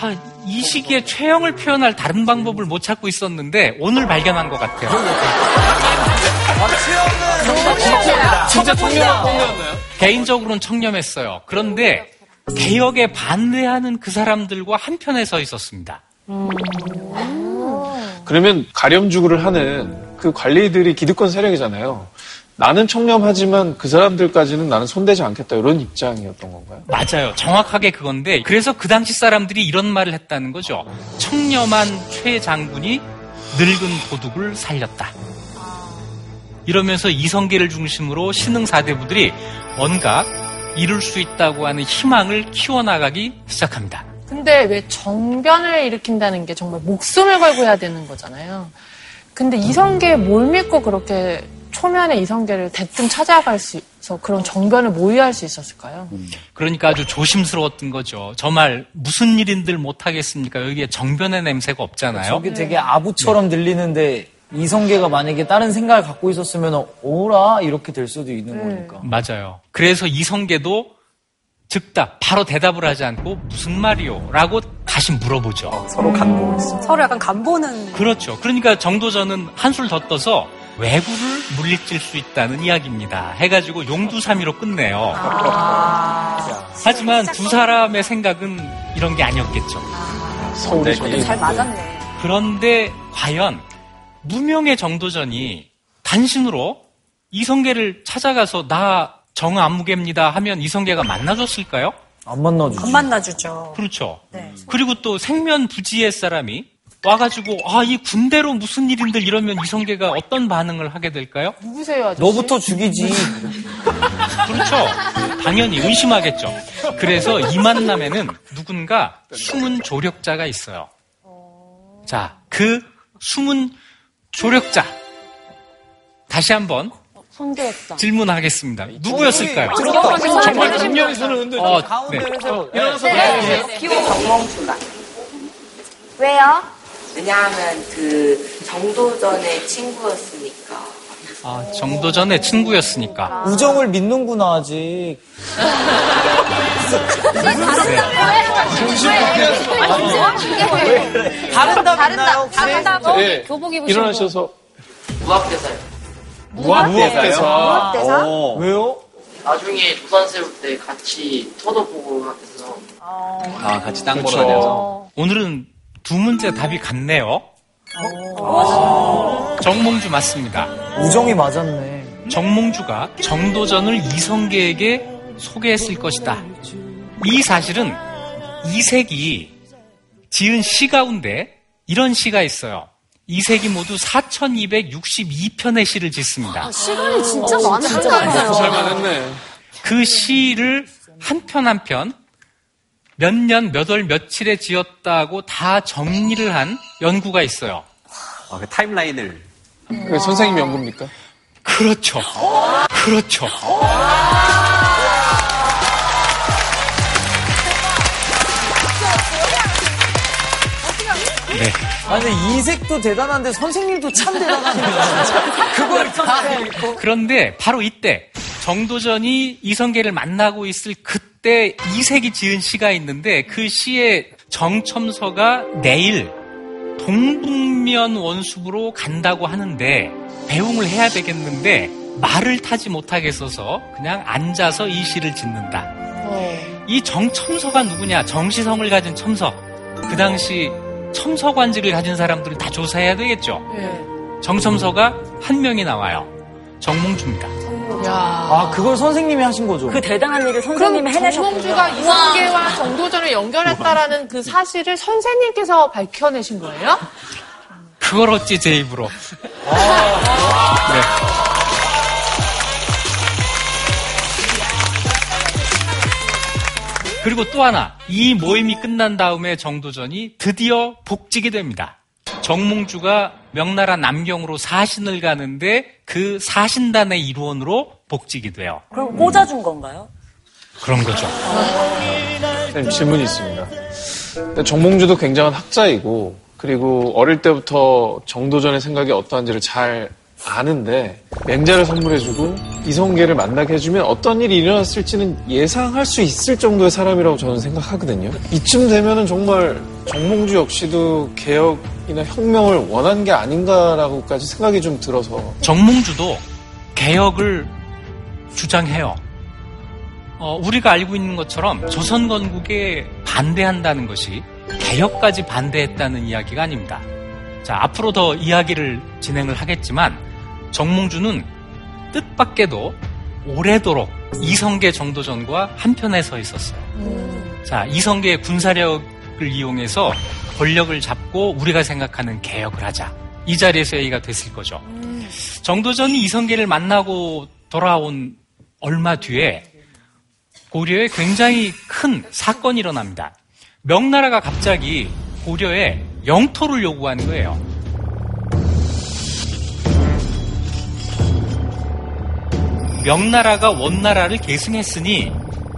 아, 이 시기에 최형을 표현할 다른 방법을 못 찾고 있었는데 오늘 발견한 것 같아요. 진짜 청렴한 꼰대였나요? 개인적으로는 청렴했어요. 그런데 개혁에 반대하는 그 사람들과 한편에 서 있었습니다. 그러면 가렴주구를 하는 그 관리들이 기득권 세력이잖아요. 나는 청렴하지만 그 사람들까지는 나는 손대지 않겠다 이런 입장이었던 건가요? 맞아요. 정확하게 그건데 그래서 그 당시 사람들이 이런 말을 했다는 거죠. 청렴한 최 장군이 늙은 도둑을 살렸다. 이러면서 이성계를 중심으로 신흥 사대부들이 뭔가 이룰 수 있다고 하는 희망을 키워나가기 시작합니다. 근데 왜 정변을 일으킨다는 게 정말 목숨을 걸고 해야 되는 거잖아요. 근데 이성계에 뭘 믿고 그렇게 초면에 이성계를 대뜸 찾아갈 수 있어 그런 정변을 모의할 수 있었을까요? 그러니까 아주 조심스러웠던 거죠. 저 말 무슨 일인들 못하겠습니까? 여기에 정변의 냄새가 없잖아요. 저게 되게 아부처럼 들리는데 이성계가 만약에 다른 생각을 갖고 있었으면 오라 이렇게 될 수도 있는 거니까. 맞아요. 그래서 이성계도 즉답, 바로 대답을 하지 않고 무슨 말이요? 라고 다시 물어보죠. 서로 간보고 있어. 서로 약간 간보는. 그렇죠. 그러니까 정도전은 한술 더 떠서 외구를 물리칠 수 있다는 이야기입니다. 해가지고 용두사미로 끝내요. 하지만 두 사람의 생각은 이런 게 아니었겠죠. 서울이 근데 잘 맞았네. 그런데 과연 무명의 정도전이 단신으로 이성계를 찾아가서 나 정안무개입니다 하면 이성계가 만나줬을까요? 안 만나주지. 안 만나주죠. 그렇죠. 네. 그리고 또 생면 부지의 사람이 와가지고 아 이 군대로 무슨 일인들 이러면 이성계가 어떤 반응을 하게 될까요? 누구세요, 아저씨? 너부터 죽이지. 그렇죠. 당연히 의심하겠죠. 그래서 이 만남에는 누군가 숨은 조력자가 있어요. 자, 그 숨은 조력자. 다시 한번 손대했다. 질문하겠습니다. 누구였을까요? 정말 분명히 손을 흔들죠. 어, 네. 가운데에서 일어나서 네, 정몽주가. 왜요? 왜냐하면 그 정도전의 친구였으니까. 아, 정도전의 친구였으니까. 우정을 믿는구나 아직. 다른 답 있나요 혹시? 다른 답은 네. 교복 입으신 일어나셔서 무학대사요. 무학대사. 무학대사? 어. 왜요? 나중에 조선 세울 때 같이 토도 보고 하면서 아, 같이 땅 보러 그렇죠. 다녀서. 오늘은 두 문제 답이 같네요. 정몽주 맞습니다. 우정이 맞았네. 정몽주가 정도전을 이성계에게 소개했을 것이다. 이 사실은 이색이 지은 시 가운데 이런 시가 있어요. 이색이 모두 4262편의 시를 짓습니다. 시간이 진짜 많았잖아요. 살만했네. 그 시를 한 편 한편 몇 년, 몇 월, 며칠에 지었다고 다 정리를 한 연구가 있어요. 아, 그 타임라인을. 그 선생님 연구입니까? 그렇죠. 그렇죠. 네. 아니 근데 이색도 대단한데 선생님도 참 대단하네요. 진짜. 그걸 다 읽고. 그런데 바로 이때 정도전이 이성계를 만나고 있을 그 때 이색이 지은 시가 있는데 그 시의 정첨서가 내일 동북면 원숲으로 간다고 하는데 배웅을 해야 되겠는데 말을 타지 못하겠어서 그냥 앉아서 이 시를 짓는다. 이 정첨서가 누구냐? 정시성을 가진 첨서. 그 당시 첨서관직을 가진 사람들을 다 조사해야 되겠죠. 정첨서가 한 명이 나와요. 정몽주입니다. 아 그걸 선생님이 하신 거죠? 그 대단한 일을 그럼 선생님이 해내셨군요. 정몽주가 이성계와 정도전을 연결했다라는 그 사실을 선생님께서 밝혀내신 거예요? 그걸 어찌 제 입으로. 아. 네. 그리고 또 하나, 이 모임이 끝난 다음에 정도전이 드디어 복직이 됩니다. 정몽주가 명나라 남경으로 사신을 가는데 그 사신단의 일원으로 복직이 돼요. 그럼 꽂아준 건가요? 그런 거죠. 선생님, 질문이 있습니다. 정몽주도 굉장한 학자이고, 그리고 어릴 때부터 정도전의 생각이 어떠한지를 잘 아는데, 맹자를 선물해주고, 이성계를 만나게 해주면 어떤 일이 일어났을지는 예상할 수 있을 정도의 사람이라고 저는 생각하거든요. 이쯤 되면은 정말 정몽주 역시도 개혁이나 혁명을 원한 게 아닌가라고까지 생각이 좀 들어서. 정몽주도 개혁을 주장해요. 어, 우리가 알고 있는 것처럼 조선 건국에 반대한다는 것이 개혁까지 반대했다는 이야기가 아닙니다. 자, 앞으로 더 이야기를 진행을 하겠지만 정몽주는 뜻밖에도 오래도록 이성계 정도전과 한편에 서 있었어요. 자, 이성계의 군사력을 이용해서 권력을 잡고 우리가 생각하는 개혁을 하자. 이 자리에서 얘기가 됐을 거죠. 정도전이 이성계를 만나고 돌아온 얼마 뒤에 고려에 굉장히 큰 사건이 일어납니다. 명나라가 갑자기 고려에 영토를 요구하는 거예요. 명나라가 원나라를 계승했으니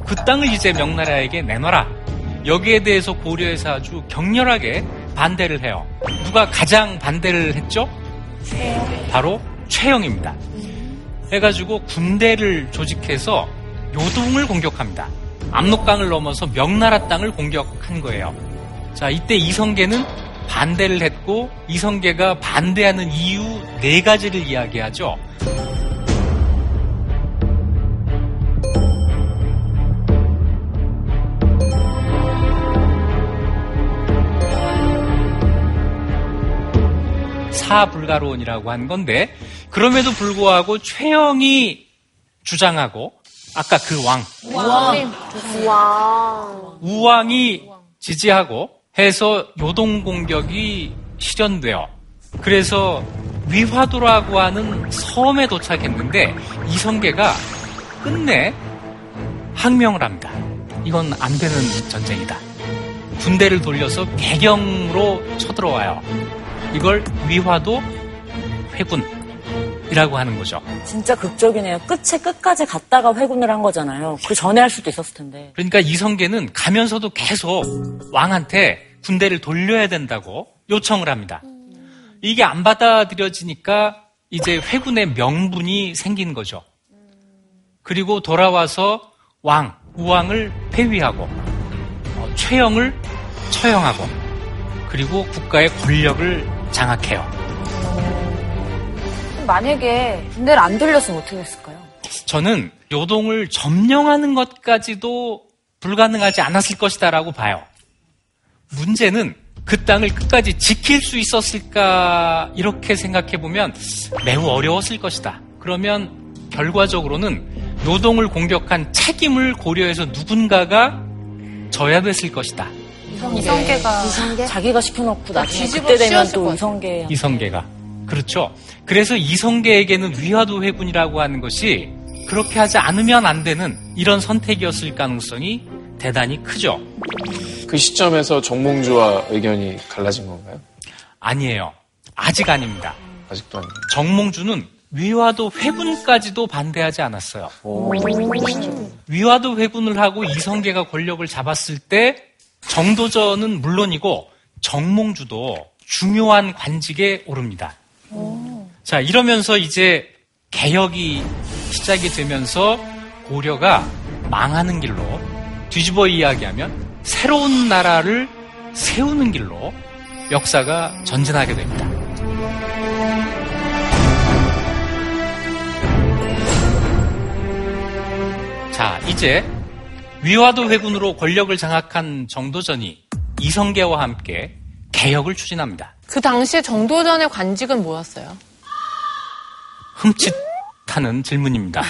그 땅을 이제 명나라에게 내놔라. 여기에 대해서 고려에서 아주 격렬하게 반대를 해요. 누가 가장 반대를 했죠? 바로 최영입니다. 해가지고 군대를 조직해서 요동을 공격합니다. 압록강을 넘어서 명나라 땅을 공격한 거예요. 자, 이때 이성계는 반대를 했고 이성계가 반대하는 이유 네 가지를 이야기하죠. 사불가론이라고 한 건데 그럼에도 불구하고 최영이 주장하고 아까 그 왕, 우왕. 우왕. 우왕이 지지하고 해서 요동 공격이 실현돼요. 그래서 위화도라고 하는 섬에 도착했는데 이성계가 끝내 항명을 합니다. 이건 안 되는 전쟁이다. 군대를 돌려서 개경으로 쳐들어와요. 이걸 위화도 회군 이라고 하는 거죠. 진짜 극적이네요. 끝에 끝까지 갔다가 회군을 한 거잖아요. 그 전에 할 수도 있었을 텐데. 그러니까 이성계는 가면서도 계속 왕한테 군대를 돌려야 된다고 요청을 합니다. 이게 안 받아들여지니까 이제 회군의 명분이 생긴 거죠. 그리고 돌아와서 왕, 우왕을 폐위하고 어, 최영을 처형하고 그리고 국가의 권력을 장악해요. 만약에 군대를 안 돌렸으면 어떻게 했을까요? 저는 요동을 점령하는 것까지도 불가능하지 않았을 것이다라고 봐요. 문제는 그 땅을 끝까지 지킬 수 있었을까 이렇게 생각해 보면 매우 어려웠을 것이다. 그러면 결과적으로는 요동을 공격한 책임을 고려해서 누군가가 져야 됐을 것이다. 이성계가 자기가 시켜놓고 나중에 뒤집어 그때 되면 또것 이성계 이성계가 그렇죠. 그래서 이성계에게는 위화도 회군이라고 하는 것이 그렇게 하지 않으면 안 되는 이런 선택이었을 가능성이 대단히 크죠. 그 시점에서 정몽주와 의견이 갈라진 건가요? 아니에요. 아직 아닙니다. 아직도 아니에요. 정몽주는 위화도 회군까지도 반대하지 않았어요. 위화도 회군을 하고 이성계가 권력을 잡았을 때 정도전은 물론이고 정몽주도 중요한 관직에 오릅니다. 자, 이러면서 이제 개혁이 시작이 되면서 고려가 망하는 길로 뒤집어 이야기하면 새로운 나라를 세우는 길로 역사가 전진하게 됩니다. 자, 이제 위화도 회군으로 권력을 장악한 정도전이 이성계와 함께 개혁을 추진합니다. 그 당시에 정도전의 관직은 뭐였어요? 흠칫하는 질문입니다.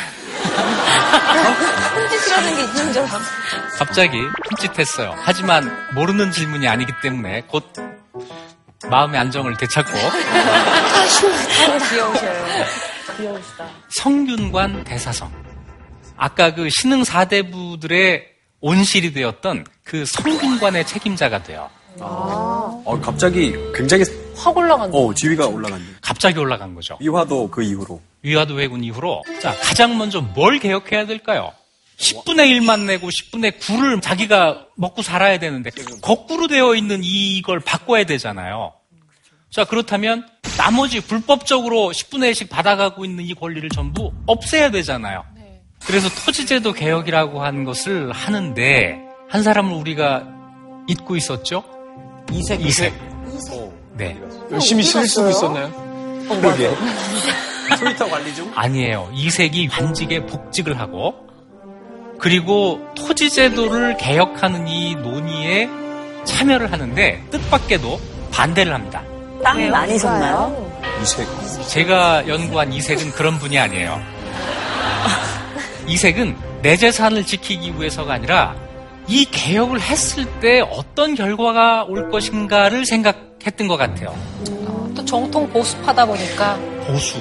흠칫이라는 게 있는 줄 알았어. 갑자기 흠칫했어요. 하지만 모르는 질문이 아니기 때문에 곧 마음의 안정을 되찾고 귀여우셔요. 귀여우시다. 성균관 대사성. 아까 그 신흥 사대부들의 온실이 되었던 그 성균관의 책임자가 돼요. 어, 갑자기 굉장히 확 올라간다. 어, 지위가 올라간. 갑자기 올라간 거죠. 위화도 그 이후로. 위화도 회군 이후로 자 가장 먼저 뭘 개혁해야 될까요? 10분의 1만 내고 10분의 9를 자기가 먹고 살아야 되는데 거꾸로 되어 있는 이걸 바꿔야 되잖아요. 자 그렇다면 나머지 불법적으로 10분의 1씩 받아가고 있는 이 권리를 전부 없애야 되잖아요. 그래서 토지제도 개혁이라고 하는 것을 하는데 한 사람을 우리가 잊고 있었죠? 이색. 이색. 네. 열심히 쓰고 있었나요? 그러게. 트위터 관리 중? 아니에요. 이색이 관직에 복직을 하고 그리고 토지 제도를 개혁하는 이 논의에 참여를 하는데 뜻밖에도 반대를 합니다. 땅이 많이 섰나요? 이색. 제가 연구한 이색은 그런 분이 아니에요. 이색은 내 재산을 지키기 위해서가 아니라 이 개혁을 했을 때 어떤 결과가 올 것인가를 생각 했던 것 같아요. 또 정통 보수파다 보니까 보수.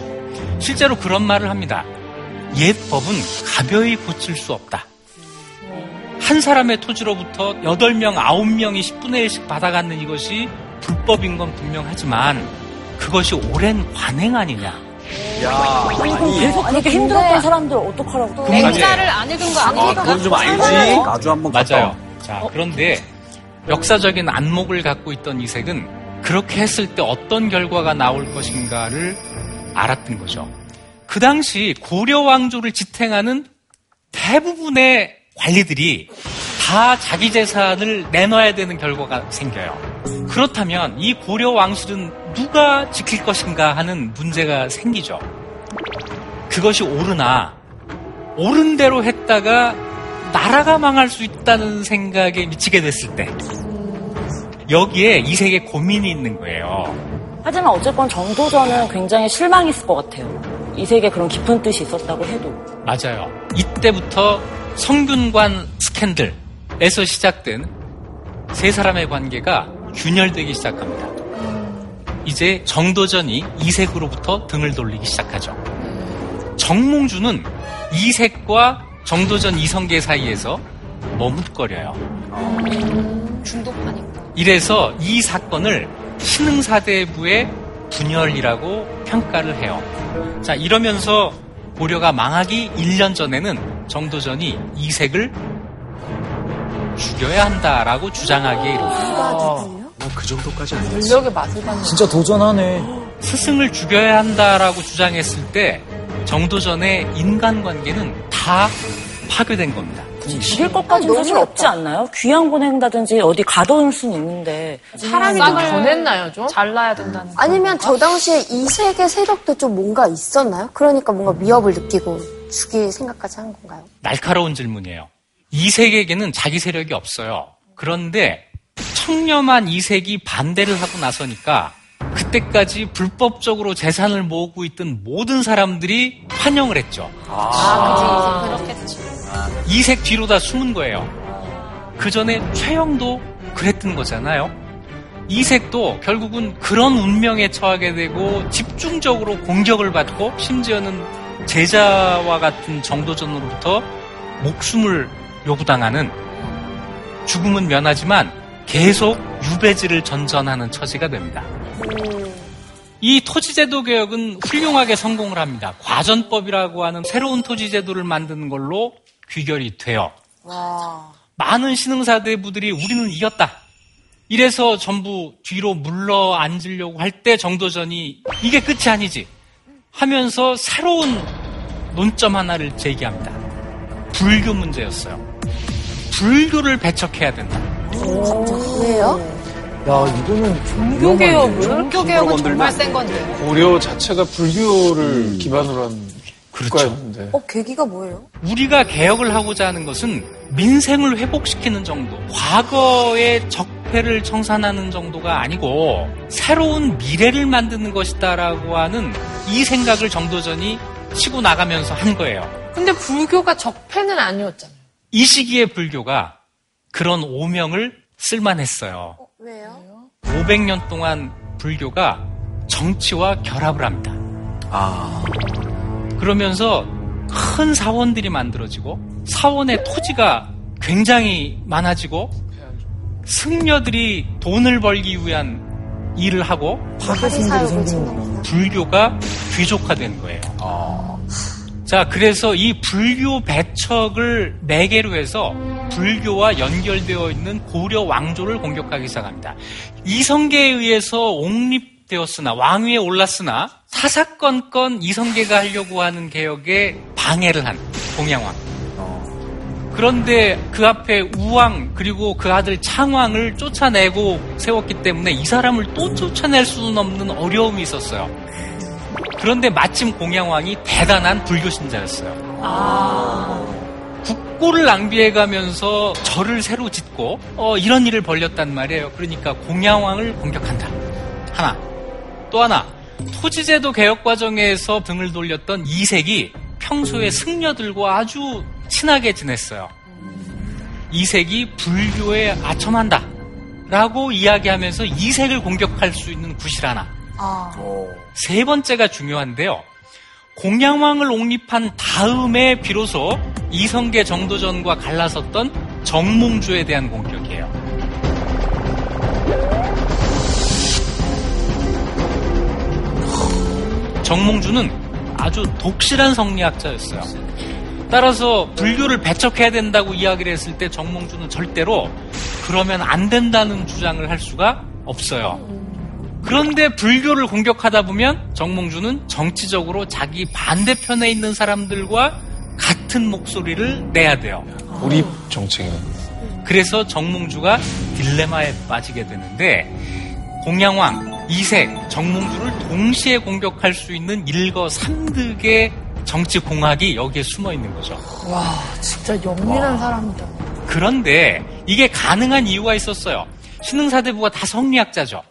실제로 그런 말을 합니다. 옛 법은 가벼이 고칠 수 없다. 한 사람의 토지로부터 8명, 9명이 10분의 1씩 받아가는 이것이 불법인 건 분명하지만 그것이 오랜 관행 아니냐. 야, 아니, 그럼 계속 그렇게 힘들었던 사람들 어떡하라고. 맹자를 안 읽은 거 아, 아니니까. 그건 좀 알지. 아주 한번 맞아요. 자, 그런데 역사적인 안목을 갖고 있던 이색은 그렇게 했을 때 어떤 결과가 나올 것인가를 알았던 거죠. 그 당시 고려 왕조를 지탱하는 대부분의 관리들이 다 자기 재산을 내놔야 되는 결과가 생겨요. 그렇다면 이 고려 왕실은 누가 지킬 것인가 하는 문제가 생기죠. 그것이 옳으나 옳은 대로 했다가 나라가 망할 수 있다는 생각에 미치게 됐을 때 여기에 이 세계 고민이 있는 거예요. 하지만 어쨌건 정도전은 굉장히 실망했을 것 같아요. 이 세계에 그런 깊은 뜻이 있었다고 해도. 맞아요. 이때부터 성균관 스캔들에서 시작된 세 사람의 관계가 균열되기 시작합니다. 이제 정도전이 이색으로부터 등을 돌리기 시작하죠. 정몽주는 이색과 정도전 이성계 사이에서 머뭇거려요. 중도파니까. 이래서 이 사건을 신흥사대부의 분열이라고 평가를 해요. 자, 이러면서 고려가 망하기 1년 전에는 정도전이 이색을 죽여야 한다라고 주장하기에 이릅니다. 그 정도까지 아니었어. 권력의 맛을 봤네. 진짜 도전하네. 스승을 죽여야 한다라고 주장했을 때 정도전의 인간관계는 다 파괴된 겁니다. 죽일 것까지는 사실 없지 않나요? 귀양 보낸다든지 어디 가둬놓을 수는 있는데. 사람이 좀 변했나요, 좀? 잘라야 된다는. 아니면 저 당시에 이 세계 세력도 좀 뭔가 있었나요? 그러니까 뭔가 위협을 느끼고 죽일 생각까지 한 건가요? 날카로운 질문이에요. 이색에게는 자기 세력이 없어요. 그런데 청렴한 이색이 반대를 하고 나서니까 그때까지 불법적으로 재산을 모으고 있던 모든 사람들이 환영을 했죠. 아, 그지. 그렇겠지. 이색 뒤로 다 숨은 거예요. 그 전에 최영도 그랬던 거잖아요. 이색도 결국은 그런 운명에 처하게 되고 집중적으로 공격을 받고 심지어는 제자와 같은 정도전으로부터 목숨을 요구당하는 죽음은 면하지만 계속 유배지를 전전하는 처지가 됩니다. 이 토지제도 개혁은 훌륭하게 성공을 합니다. 과전법이라고 하는 새로운 토지제도를 만드는 걸로 귀결이 돼요. 많은 신흥사대부들이 우리는 이겼다. 이래서 전부 뒤로 물러 앉으려고 할 때 정도전이 이게 끝이 아니지 하면서 새로운 논점 하나를 제기합니다. 불교 문제였어요. 불교를 배척해야 된다. 왜요? 야, 이거는 종교개혁을? 종교개혁은 정말 센 건데. 고려 자체가 불교를 기반으로 한 국가였는데. 어, 계기가 뭐예요? 우리가 개혁을 하고자 하는 것은 민생을 회복시키는 정도, 과거의 적폐를 청산하는 정도가 아니고 새로운 미래를 만드는 것이다라고 하는 이 생각을 정도전이 치고 나가면서 한 거예요. 근데 불교가 적폐는 아니었잖아요. 이 시기에 불교가 그런 오명을 쓸만했어요. 왜요? 500년 동안 불교가 정치와 결합을 합니다. 아. 그러면서 큰 사원들이 만들어지고 사원의 토지가 굉장히 많아지고 승려들이 돈을 벌기 위한 일을 하고 불교가 귀족화된 거예요. 자, 그래서 이 불교 배척을 매개로 해서 불교와 연결되어 있는 고려 왕조를 공격하기 시작합니다. 이성계에 의해서 옹립되었으나 왕위에 올랐으나 사사건건 이성계가 하려고 하는 개혁에 방해를 한 공양왕. 그런데 그 앞에 우왕 그리고 그 아들 창왕을 쫓아내고 세웠기 때문에 이 사람을 또 쫓아낼 수는 없는 어려움이 있었어요. 그런데 마침 공양왕이 대단한 불교 신자였어요. 국고를 낭비해가면서 절을 새로 짓고 어, 이런 일을 벌렸단 말이에요. 그러니까 공양왕을 공격한다. 하나. 또 하나. 토지제도 개혁 과정에서 등을 돌렸던 이색이 평소에 승려들과 아주 친하게 지냈어요. 이색이 불교에 아첨한다. 라고 이야기하면서 이색을 공격할 수 있는 구실 하나. 세 번째가 중요한데요. 공양왕을 옹립한 다음에 비로소 이성계 정도전과 갈라섰던 정몽주에 대한 공격이에요. 정몽주는 아주 독실한 성리학자였어요. 따라서 불교를 배척해야 된다고 이야기를 했을 때 정몽주는 절대로 그러면 안 된다는 주장을 할 수가 없어요. 그런데 불교를 공격하다 보면 정몽주는 정치적으로 자기 반대편에 있는 사람들과 같은 목소리를 내야 돼요. 고립 정책이네. 그래서 정몽주가 딜레마에 빠지게 되는데 공양왕, 이색, 정몽주를 동시에 공격할 수 있는 일거삼득의 정치 공학이 여기에 숨어 있는 거죠. 와, 진짜 영민한 사람이다. 그런데 이게 가능한 이유가 있었어요. 신흥사대부가 다 성리학자죠.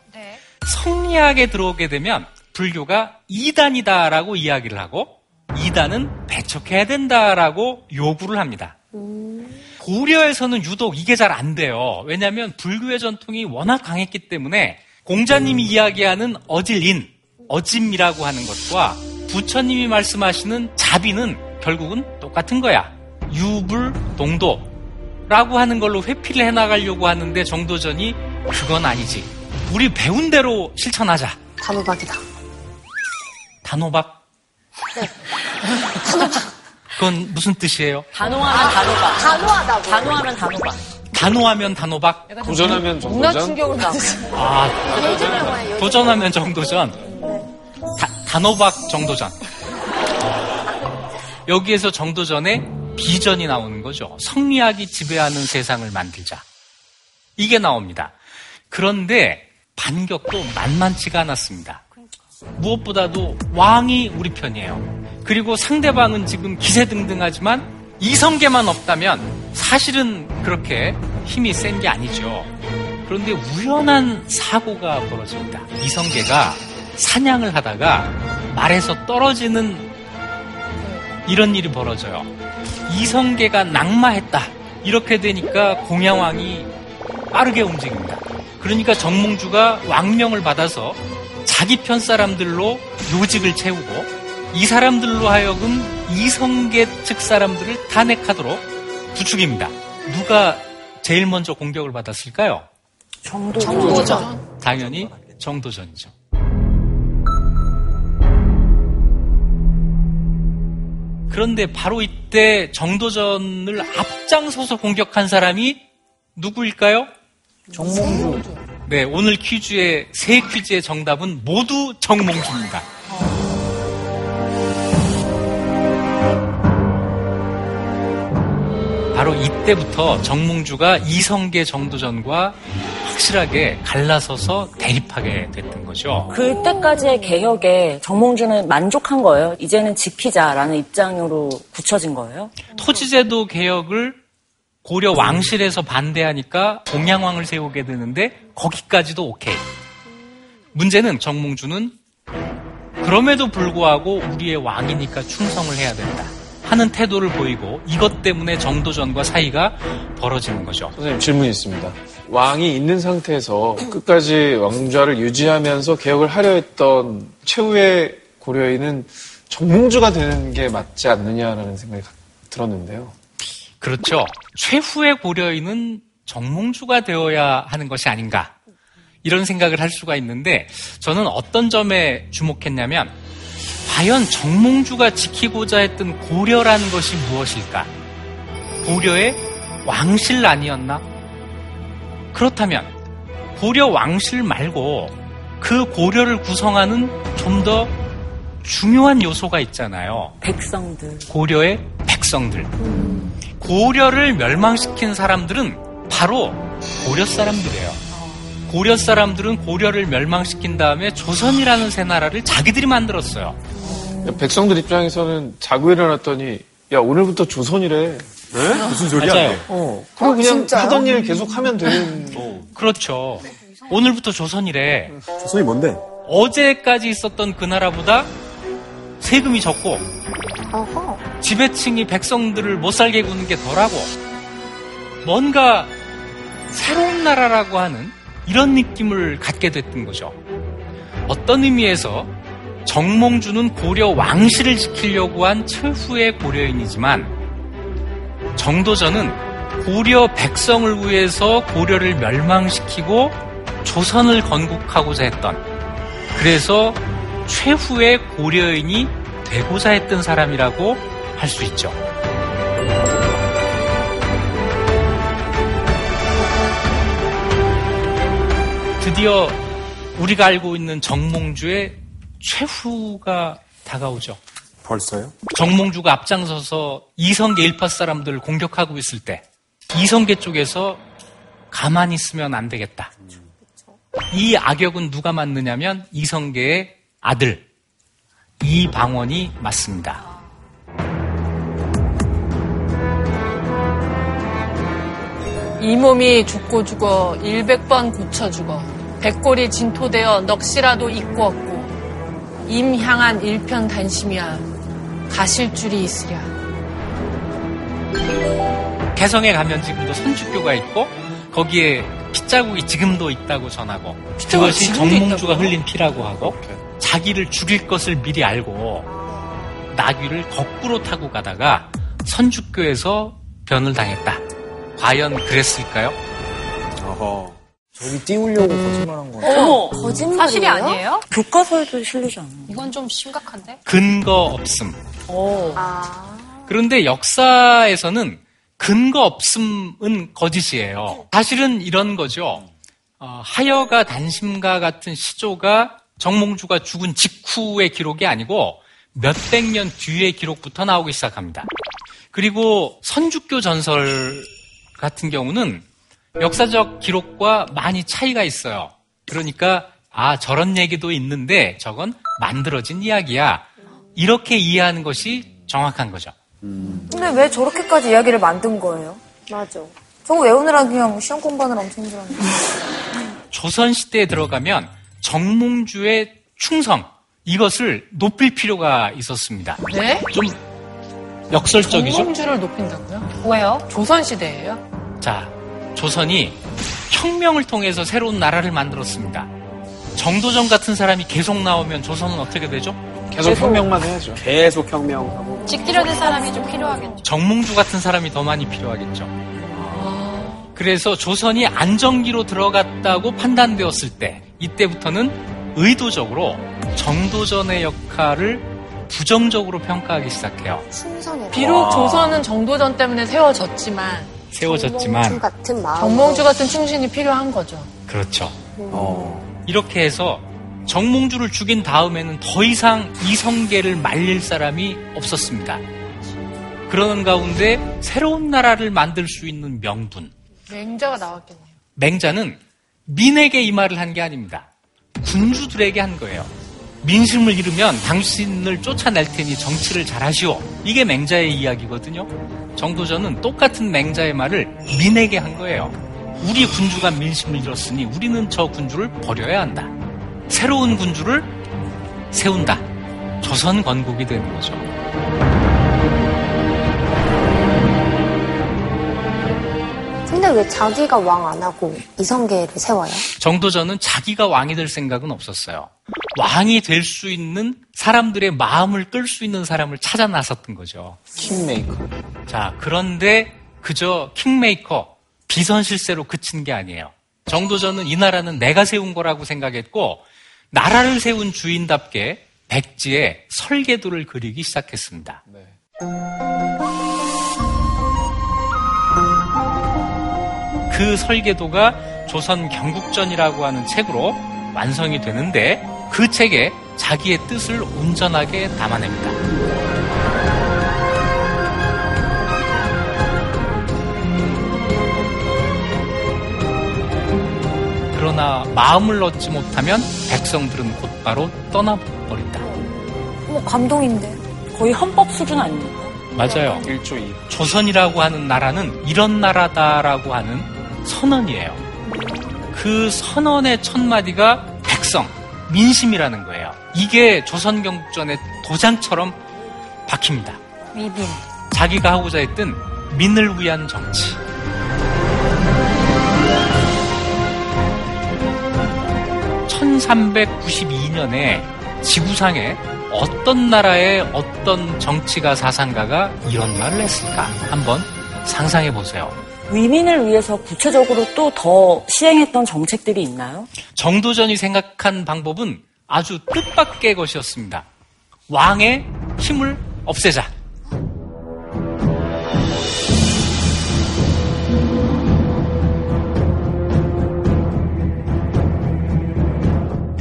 성리학에 들어오게 되면 불교가 이단이다라고 이야기를 하고 이단은 배척해야 된다라고 요구를 합니다. 고려에서는 유독 이게 잘 안 돼요. 왜냐하면 불교의 전통이 워낙 강했기 때문에 공자님이 이야기하는 어질인, 어짐이라고 하는 것과 부처님이 말씀하시는 자비는 결국은 똑같은 거야. 유불 동도라고 하는 걸로 회피를 해나가려고 하는데 정도전이 그건 아니지. 우리 배운 대로 실천하자. 단호박이다. 단호박? 그건 무슨 뜻이에요? 단호하면 단호박. 단호하다고. 단호하면 단호박. 단호하면 단호박? 도전하면 문화 정도전? 충격을 받고. 아, 예전 영화에 도전하면 정도전. 다- 단호박 정도전. 여기에서 정도전에 비전이 나오는 거죠. 성리학이 지배하는 세상을 만들자. 이게 나옵니다. 그런데 반격도 만만치가 않았습니다. 무엇보다도 왕이 우리 편이에요. 그리고 상대방은 지금 기세등등하지만 이성계만 없다면 사실은 그렇게 힘이 센 게 아니죠. 그런데 우연한 사고가 벌어집니다. 이성계가 사냥을 하다가 말에서 떨어지는 이런 일이 벌어져요. 이성계가 낙마했다. 이렇게 되니까 공양왕이 빠르게 움직입니다. 그러니까 정몽주가 왕명을 받아서 자기 편 사람들로 요직을 채우고 이 사람들로 하여금 이성계 측 사람들을 탄핵하도록 부추깁니다. 누가 제일 먼저 공격을 받았을까요? 정도전. 당연히 정도전이죠. 그런데 바로 이때 정도전을 앞장서서 공격한 사람이 누구일까요? 정몽주. 네, 오늘 퀴즈의 세 퀴즈의 정답은 모두 정몽주입니다. 바로 이때부터 정몽주가 이성계 정도전과 확실하게 갈라서서 대립하게 됐던 거죠. 그때까지의 개혁에 정몽주는 만족한 거예요. 이제는 지키자라는 입장으로 굳혀진 거예요. 토지제도 개혁을 고려 왕실에서 반대하니까 동양왕을 세우게 되는데 거기까지도 오케이. 문제는 정몽주는 그럼에도 불구하고 우리의 왕이니까 충성을 해야 된다. 하는 태도를 보이고 이것 때문에 정도전과 사이가 벌어지는 거죠. 선생님 질문이 있습니다. 왕이 있는 상태에서 끝까지 왕좌를 유지하면서 개혁을 하려 했던 최후의 고려인은 정몽주가 되는 게 맞지 않느냐라는 생각이 들었는데요. 그렇죠. 최후의 고려인은 정몽주가 되어야 하는 것이 아닌가. 이런 생각을 할 수가 있는데 저는 어떤 점에 주목했냐면 과연 정몽주가 지키고자 했던 고려라는 것이 무엇일까? 고려의 왕실란이었나? 그렇다면 고려 왕실 말고 그 고려를 구성하는 좀 더 중요한 요소가 있잖아요. 백성들. 고려의 백성들. 고려를 멸망시킨 사람들은 바로 고려 사람들이에요. 고려 사람들은 고려를 멸망시킨 다음에 조선이라는 새 나라를 자기들이 만들었어요. 백성들 입장에서는 자고 일어났더니 야 오늘부터 조선이래. 무슨 소리야? 맞아요. 어, 그리고 그냥 하던 일 계속 하면 되는. 그렇죠. 오늘부터 조선이래. 조선이 뭔데? 어제까지 있었던 그 나라보다 세금이 적고 어허. 지배층이 백성들을 못 살게 구는 게 덜하고 뭔가 새로운 나라라고 하는 이런 느낌을 갖게 됐던 거죠. 어떤 의미에서 정몽주는 고려 왕실을 지키려고 한 최후의 고려인이지만 정도전은 고려 백성을 위해서 고려를 멸망시키고 조선을 건국하고자 했던 그래서 최후의 고려인이 되고자 했던 사람이라고 할 수 있죠. 드디어 우리가 알고 있는 정몽주의 최후가 다가오죠. 벌써요? 정몽주가 앞장서서 이성계 일파 사람들을 공격하고 있을 때 이성계 쪽에서 가만히 있으면 안 되겠다. 이 악역은 누가 맡느냐면 이성계의 아들 이방원이 맞습니다. 이 몸이 죽고 죽어 일백 번 고쳐 죽어 백골이 진토되어 넋이라도 잊고 없고 임향한 일편 단심이야 가실 줄이 있으랴 개성에 가면 지금도 선주교가 있고 거기에 핏자국이 지금도 있다고 전하고 그것이 정몽주가? 흘린 피라고 하고 자기를 죽일 것을 미리 알고 나귀를 거꾸로 타고 가다가 선주교에서 변을 당했다. 과연 그랬을까요? 어허. 저기 띄우려고 거짓말한 거. 어머, 거짓말이에요? 사실이 아니에요? 교과서에도 실리지 않아. 이건 좀 심각한데? 근거 없음. 아. 그런데 역사에서는 근거 없음은 거짓이에요. 사실은 이런 거죠. 어, 하여가 단심가 같은 시조가 정몽주가 죽은 직후의 기록이 아니고 몇백 년 뒤의 기록부터 나오기 시작합니다. 그리고 선주교 전설 같은 경우는 역사적 기록과 많이 차이가 있어요. 그러니까 아 저런 얘기도 있는데 저건 만들어진 이야기야. 이렇게 이해하는 것이 정확한 거죠. 근데 왜 저렇게까지 이야기를 만든 거예요? 맞아. 저거 외우느라 그냥 시험 공부하느라 엄청 힘들었는데. 조선 시대에 들어가면 정몽주의 충성 이것을 높일 필요가 있었습니다. 네? 좀 역설적이죠. 정몽주를 높인다고요? 왜요? 조선시대예요? 자, 조선이 혁명을 통해서 새로운 나라를 만들었습니다. 정도전 같은 사람이 계속 나오면 조선은 어떻게 되죠? 계속 혁명만 해야죠. 계속 혁명하고. 지키려는 사람이 좀 필요하겠죠. 정몽주 같은 사람이 더 많이 필요하겠죠. 그래서 조선이 안정기로 들어갔다고 판단되었을 때 이때부터는 의도적으로 정도전의 역할을 부정적으로 평가하기 시작해요. 충성해. 비록 조선은 정도전 때문에 세워졌지만 세워졌지만 같은 마음. 정몽주 같은 충신이 필요한 거죠. 그렇죠. 이렇게 해서 정몽주를 죽인 다음에는 더 이상 이성계를 말릴 사람이 없었습니다. 그러는 가운데 새로운 나라를 만들 수 있는 명분, 맹자가 나왔겠네요. 맹자는 민에게 이 말을 한 게 아닙니다. 군주들에게 한 거예요. 민심을 잃으면 당신을 쫓아낼 테니 정치를 잘하시오. 이게 맹자의 이야기거든요. 정도전은 똑같은 맹자의 말을 민에게 한 거예요. 우리 군주가 민심을 잃었으니 우리는 저 군주를 버려야 한다. 새로운 군주를 세운다. 조선 건국이 되는 거죠. 근데 왜 자기가 왕 안 하고 이성계를 세워요? 정도전은 자기가 왕이 될 생각은 없었어요. 왕이 될 수 있는 사람들의 마음을 끌 수 있는 사람을 찾아 나섰던 거죠. 킹메이커. 자, 그런데 그저 킹메이커, 비선실세로 그친 게 아니에요. 정도전은 이 나라는 내가 세운 거라고 생각했고 나라를 세운 주인답게 백지에 설계도를 그리기 시작했습니다. 그 설계도가 조선 경국전이라고 하는 책으로 완성이 되는데 그 책에 자기의 뜻을 온전하게 담아냅니다. 그러나 마음을 얻지 못하면 백성들은 곧바로 떠나버린다. 뭐 감동인데. 거의 헌법 수준 아닙니까? 맞아요. 1조 2. 조선이라고 하는 나라는 이런 나라다라고 하는 선언이에요. 그 선언의 첫 마디가 백성, 민심이라는 거예요. 이게 조선 경국전의 도장처럼 박힙니다. 위빈. 자기가 하고자 했던 민을 위한 정치. (1392년에) 지구상에 어떤 나라의 어떤 정치가 사상가가 이런 말을 했을까 한번 상상해 보세요. 위민을 위해서 구체적으로 또 더 시행했던 정책들이 있나요? 정도전이 생각한 방법은 아주 뜻밖의 것이었습니다. 왕의 힘을 없애자.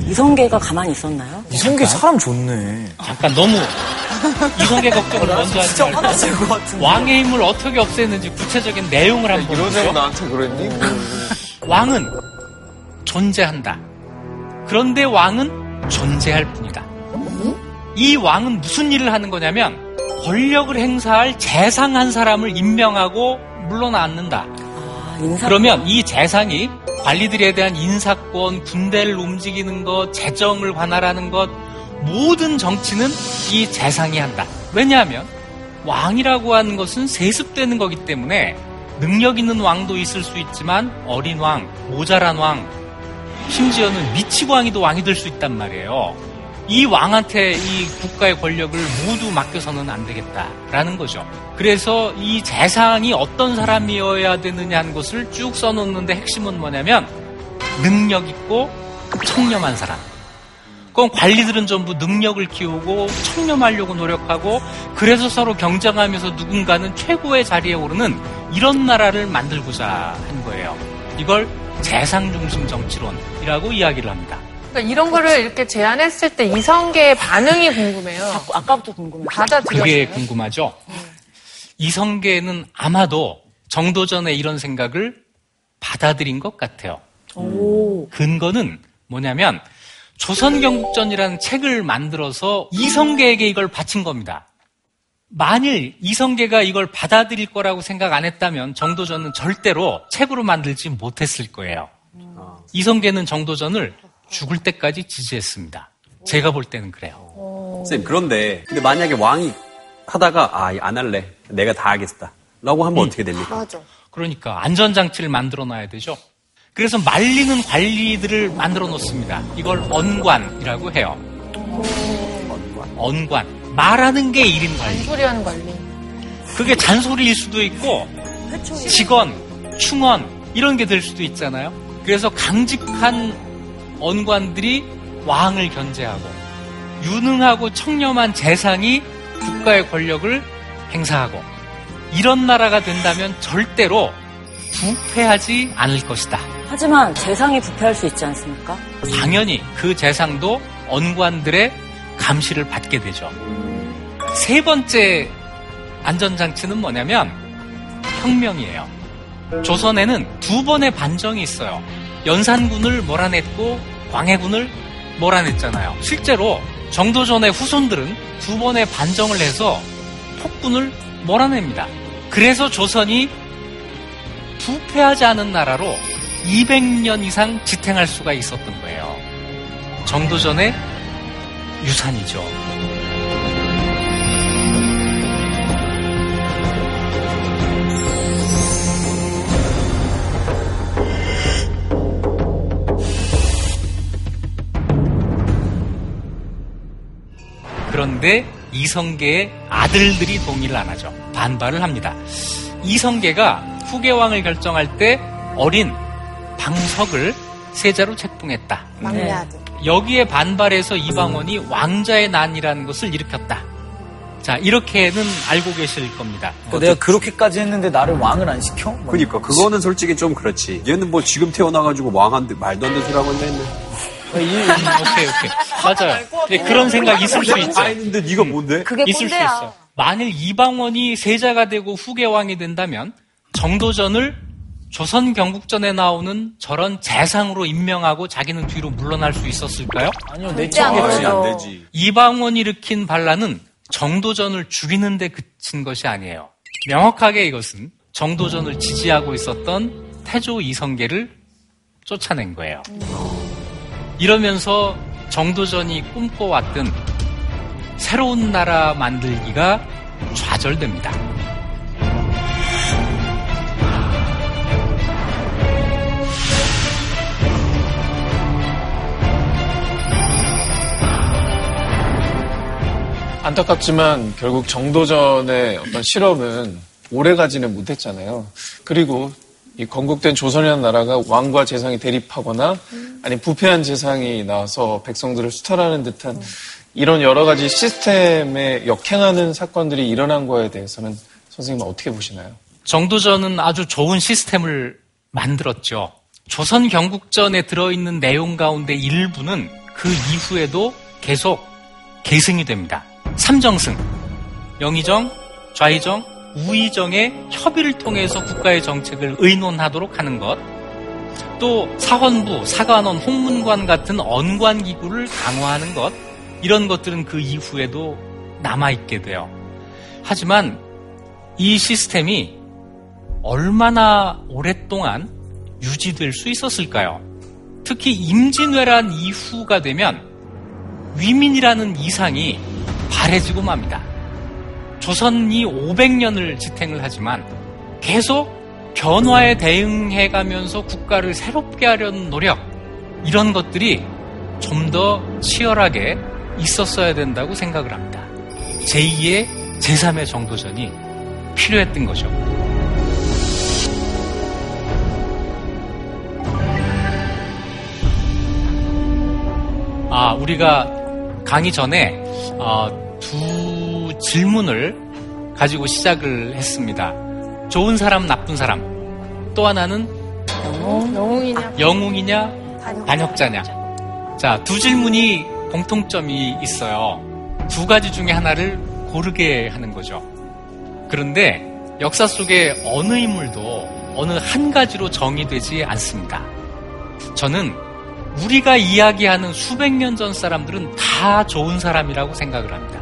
이성계가 가만히 있었나요? 이성계 사람 좋네. 잠깐 너무 이성계 걱정을 먼저 하지 진짜 화나실 것 말고 같은데. 왕의 힘을 어떻게 없애는지 구체적인 내용을 한번 이러자고. 나한테 그랬니? 왕은 존재한다. 그런데 왕은 존재할 뿐이다. 이 왕은 무슨 일을 하는 거냐면 권력을 행사할 재상한 사람을 임명하고 물러나는다. 그러면 이 재상이 관리들에 대한 인사권, 군대를 움직이는 것, 재정을 관할하는 것, 모든 정치는 이 재상이 한다. 왜냐하면 왕이라고 하는 것은 세습되는 거기 때문에 능력 있는 왕도 있을 수 있지만 어린 왕, 모자란 왕, 심지어는 미치광이도 왕이 될 수 있단 말이에요. 이 왕한테 이 국가의 권력을 모두 맡겨서는 안 되겠다라는 거죠. 그래서 이 재상이 어떤 사람이어야 되느냐 하는 것을 쭉 써놓는데 핵심은 뭐냐면 능력 있고 청렴한 사람. 그건 관리들은 전부 능력을 키우고 청렴하려고 노력하고 그래서 서로 경쟁하면서 누군가는 최고의 자리에 오르는 이런 나라를 만들고자 한 거예요. 이걸 재상 중심 정치론이라고 이야기를 합니다. 그러니까 이런 거를 이렇게 제안했을 때 이성계의 반응이 궁금해요. 아까부터 궁금해요. 그게 받아들였어요? 궁금하죠? 이성계는 아마도 정도전에 이런 생각을 받아들인 것 같아요. 근거는 뭐냐면 조선경국전이라는 책을 만들어서 이성계에게 이걸 바친 겁니다. 만일 이성계가 이걸 받아들일 거라고 생각 안 했다면 정도전은 절대로 책으로 만들지 못했을 거예요. 이성계는 정도전을 죽을 때까지 지지했습니다. 제가 볼 때는 그래요. 선생님, 그런데, 근데 만약에 왕이 하다가, 아, 안 할래. 내가 다 하겠다. 라고 하면 어떻게 됩니까? 맞아. 그러니까 안전장치를 만들어 놔야 되죠. 그래서 말리는 관리들을 만들어 놓습니다. 이걸 언관이라고 해요. 언관. 말하는 게 1인 관리. 소리하는 관리. 그게 잔소리일 수도 있고 직원, 충원 이런 게 될 수도 있잖아요. 그래서 강직한 언관들이 왕을 견제하고 유능하고 청렴한 재상이 국가의 권력을 행사하고 이런 나라가 된다면 절대로 부패하지 않을 것이다. 하지만 재상이 부패할 수 있지 않습니까? 당연히 그 재상도 언관들의 감시를 받게 되죠. 세 번째 안전장치는 뭐냐면 혁명이에요. 조선에는 두 번의 반정이 있어요. 연산군을 몰아냈고 광해군을 몰아냈잖아요. 실제로 정도전의 후손들은 두 번의 반정을 해서 폭군을 몰아냅니다. 그래서 조선이 부패하지 않은 나라로 200년 이상 지탱할 수가 있었던 거예요. 정도전의 유산이죠. 그런데 이성계의 아들들이 동의를 안 하죠. 반발을 합니다. 이성계가 후계왕을 결정할 때 어린 방석을 세자로 책봉했다. 네. 여기에 반발해서 이방원이 왕자의 난이라는 것을 일으켰다. 자, 이렇게는 알고 계실 겁니다. 그러니까 내가 그렇게까지 했는데 나를 왕을 안 시켜? 뭐. 그니까 그거는 솔직히 좀 그렇지. 얘는 뭐 지금 태어나가지고 왕한테 말도 안 되는 소리 하고 있네. 오케이, 오케이. 맞아요. 근데 그런 생각 있을 수 있죠. 다 했는데 네가 뭔데? 있을 수 있어. 만일 이방원이 세자가 되고 후계 왕이 된다면 정도전을 조선 경국전에 나오는 저런 재상으로 임명하고 자기는 뒤로 물러날 수 있었을까요? 아니요, 내안 척이겠지. 되죠. 안 되지. 이방원이 일으킨 반란은 정도전을 죽이는데 그친 것이 아니에요. 명확하게 이것은 정도전을 지지하고 있었던 태조 이성계를 쫓아낸 거예요. 이러면서 정도전이 꿈꿔왔던 새로운 나라 만들기가 좌절됩니다. 안타깝지만 결국 정도전의 어떤 실험은 오래 가지는 못했잖아요. 그리고 이 건국된 조선이라는 나라가 왕과 재상이 대립하거나 아니 부패한 재상이 나와서 백성들을 수탈하는 듯한 이런 여러 가지 시스템에 역행하는 사건들이 일어난 거에 대해서는 선생님은 어떻게 보시나요? 정도전은 아주 좋은 시스템을 만들었죠. 조선 경국전에 들어있는 내용 가운데 일부는 그 이후에도 계속 계승이 됩니다. 삼정승, 영의정, 좌의정, 우의정의 협의를 통해서 국가의 정책을 의논하도록 하는 것, 또 사헌부, 사관원, 홍문관 같은 언관 기구를 강화하는 것, 이런 것들은 그 이후에도 남아있게 돼요. 하지만 이 시스템이 얼마나 오랫동안 유지될 수 있었을까요? 특히 임진왜란 이후가 되면 위민이라는 이상이 바래지고 맙니다. 조선이 500년을 지탱을 하지만 계속 변화에 대응해 가면서 국가를 새롭게 하려는 노력, 이런 것들이 좀 더 치열하게 있었어야 된다고 생각을 합니다. 제2의 제3의 정도전이 필요했던 거죠. 아, 우리가 강의 전에 어, 두 질문을 가지고 시작을 했습니다. 좋은 사람, 나쁜 사람. 또 하나는 영웅이냐? 영웅이냐, 반역자냐. 자, 두 질문이 공통점이 있어요. 두 가지 중에 하나를 고르게 하는 거죠. 그런데 역사 속에 어느 인물도 어느 한 가지로 정의되지 않습니다. 저는 우리가 이야기하는 수백 년 전 사람들은 다 좋은 사람이라고 생각을 합니다.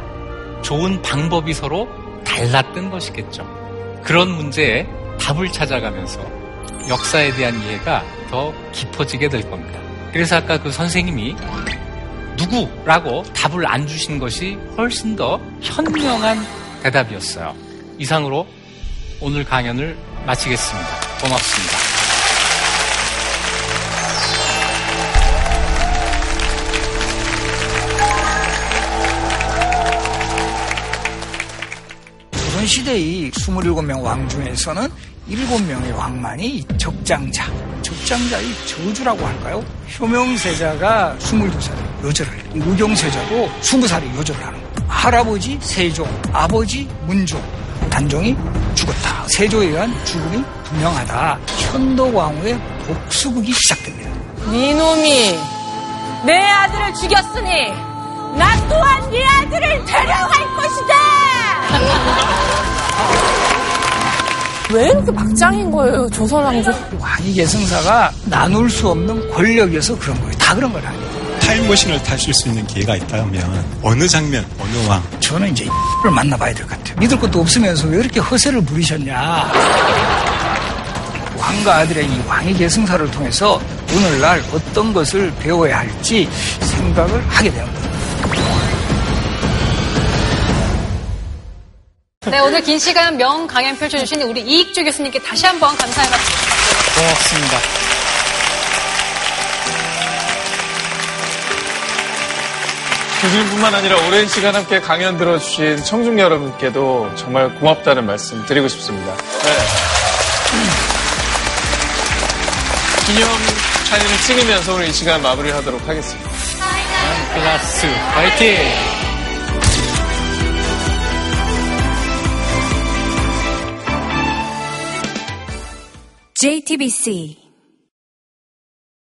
좋은 방법이 서로 달랐던 것이겠죠. 그런 문제에 답을 찾아가면서 역사에 대한 이해가 더 깊어지게 될 겁니다. 그래서 아까 그 선생님이 누구라고 답을 안 주신 것이 훨씬 더 현명한 대답이었어요. 이상으로 오늘 강연을 마치겠습니다. 고맙습니다. 조선시대의 27명 왕 중에서는 7명의 왕만이 적장자, 적장자의 저주라고 할까요? 효명세자가 22살에 요절을, 무경세자도 20살에 요절을 하는 거예요. 할아버지 세종, 아버지 문종, 단종이 죽었다. 세조에 의한 죽음이 분명하다. 현도광후의 복수극이 시작됩니다. 니놈이 내 아들을 죽였으니 나 또한 네 아들을 데려갈 것이다. 왜 이렇게 막장인 거예요, 조선 왕조? 왕위 계승사가 나눌 수 없는 권력이어서 그런 거예요. 다 그런 건 아니에요. 타임머신을 타실 수 있는 기회가 있다면 어느 장면, 어느 왕 저는 이제 를 만나봐야 될 것 같아요. 믿을 것도 없으면서 왜 이렇게 허세를 부리셨냐. 왕과 아들의 이 왕위 계승사를 통해서 오늘날 어떤 것을 배워야 할지 생각을 하게 됩니다. 네, 오늘 긴 시간 명 강연 펼쳐주신 우리 이익주 교수님께 다시 한번 감사의 말씀 드립니다. 고맙습니다. 교수님뿐만 아니라 오랜 시간 함께 강연 들어주신 청중 여러분께도 정말 고맙다는 말씀 드리고 싶습니다. 네. 기념 찬이를 찍으면서 오늘 이 시간 마무리하도록 하겠습니다. 클라스 화이팅! JTBC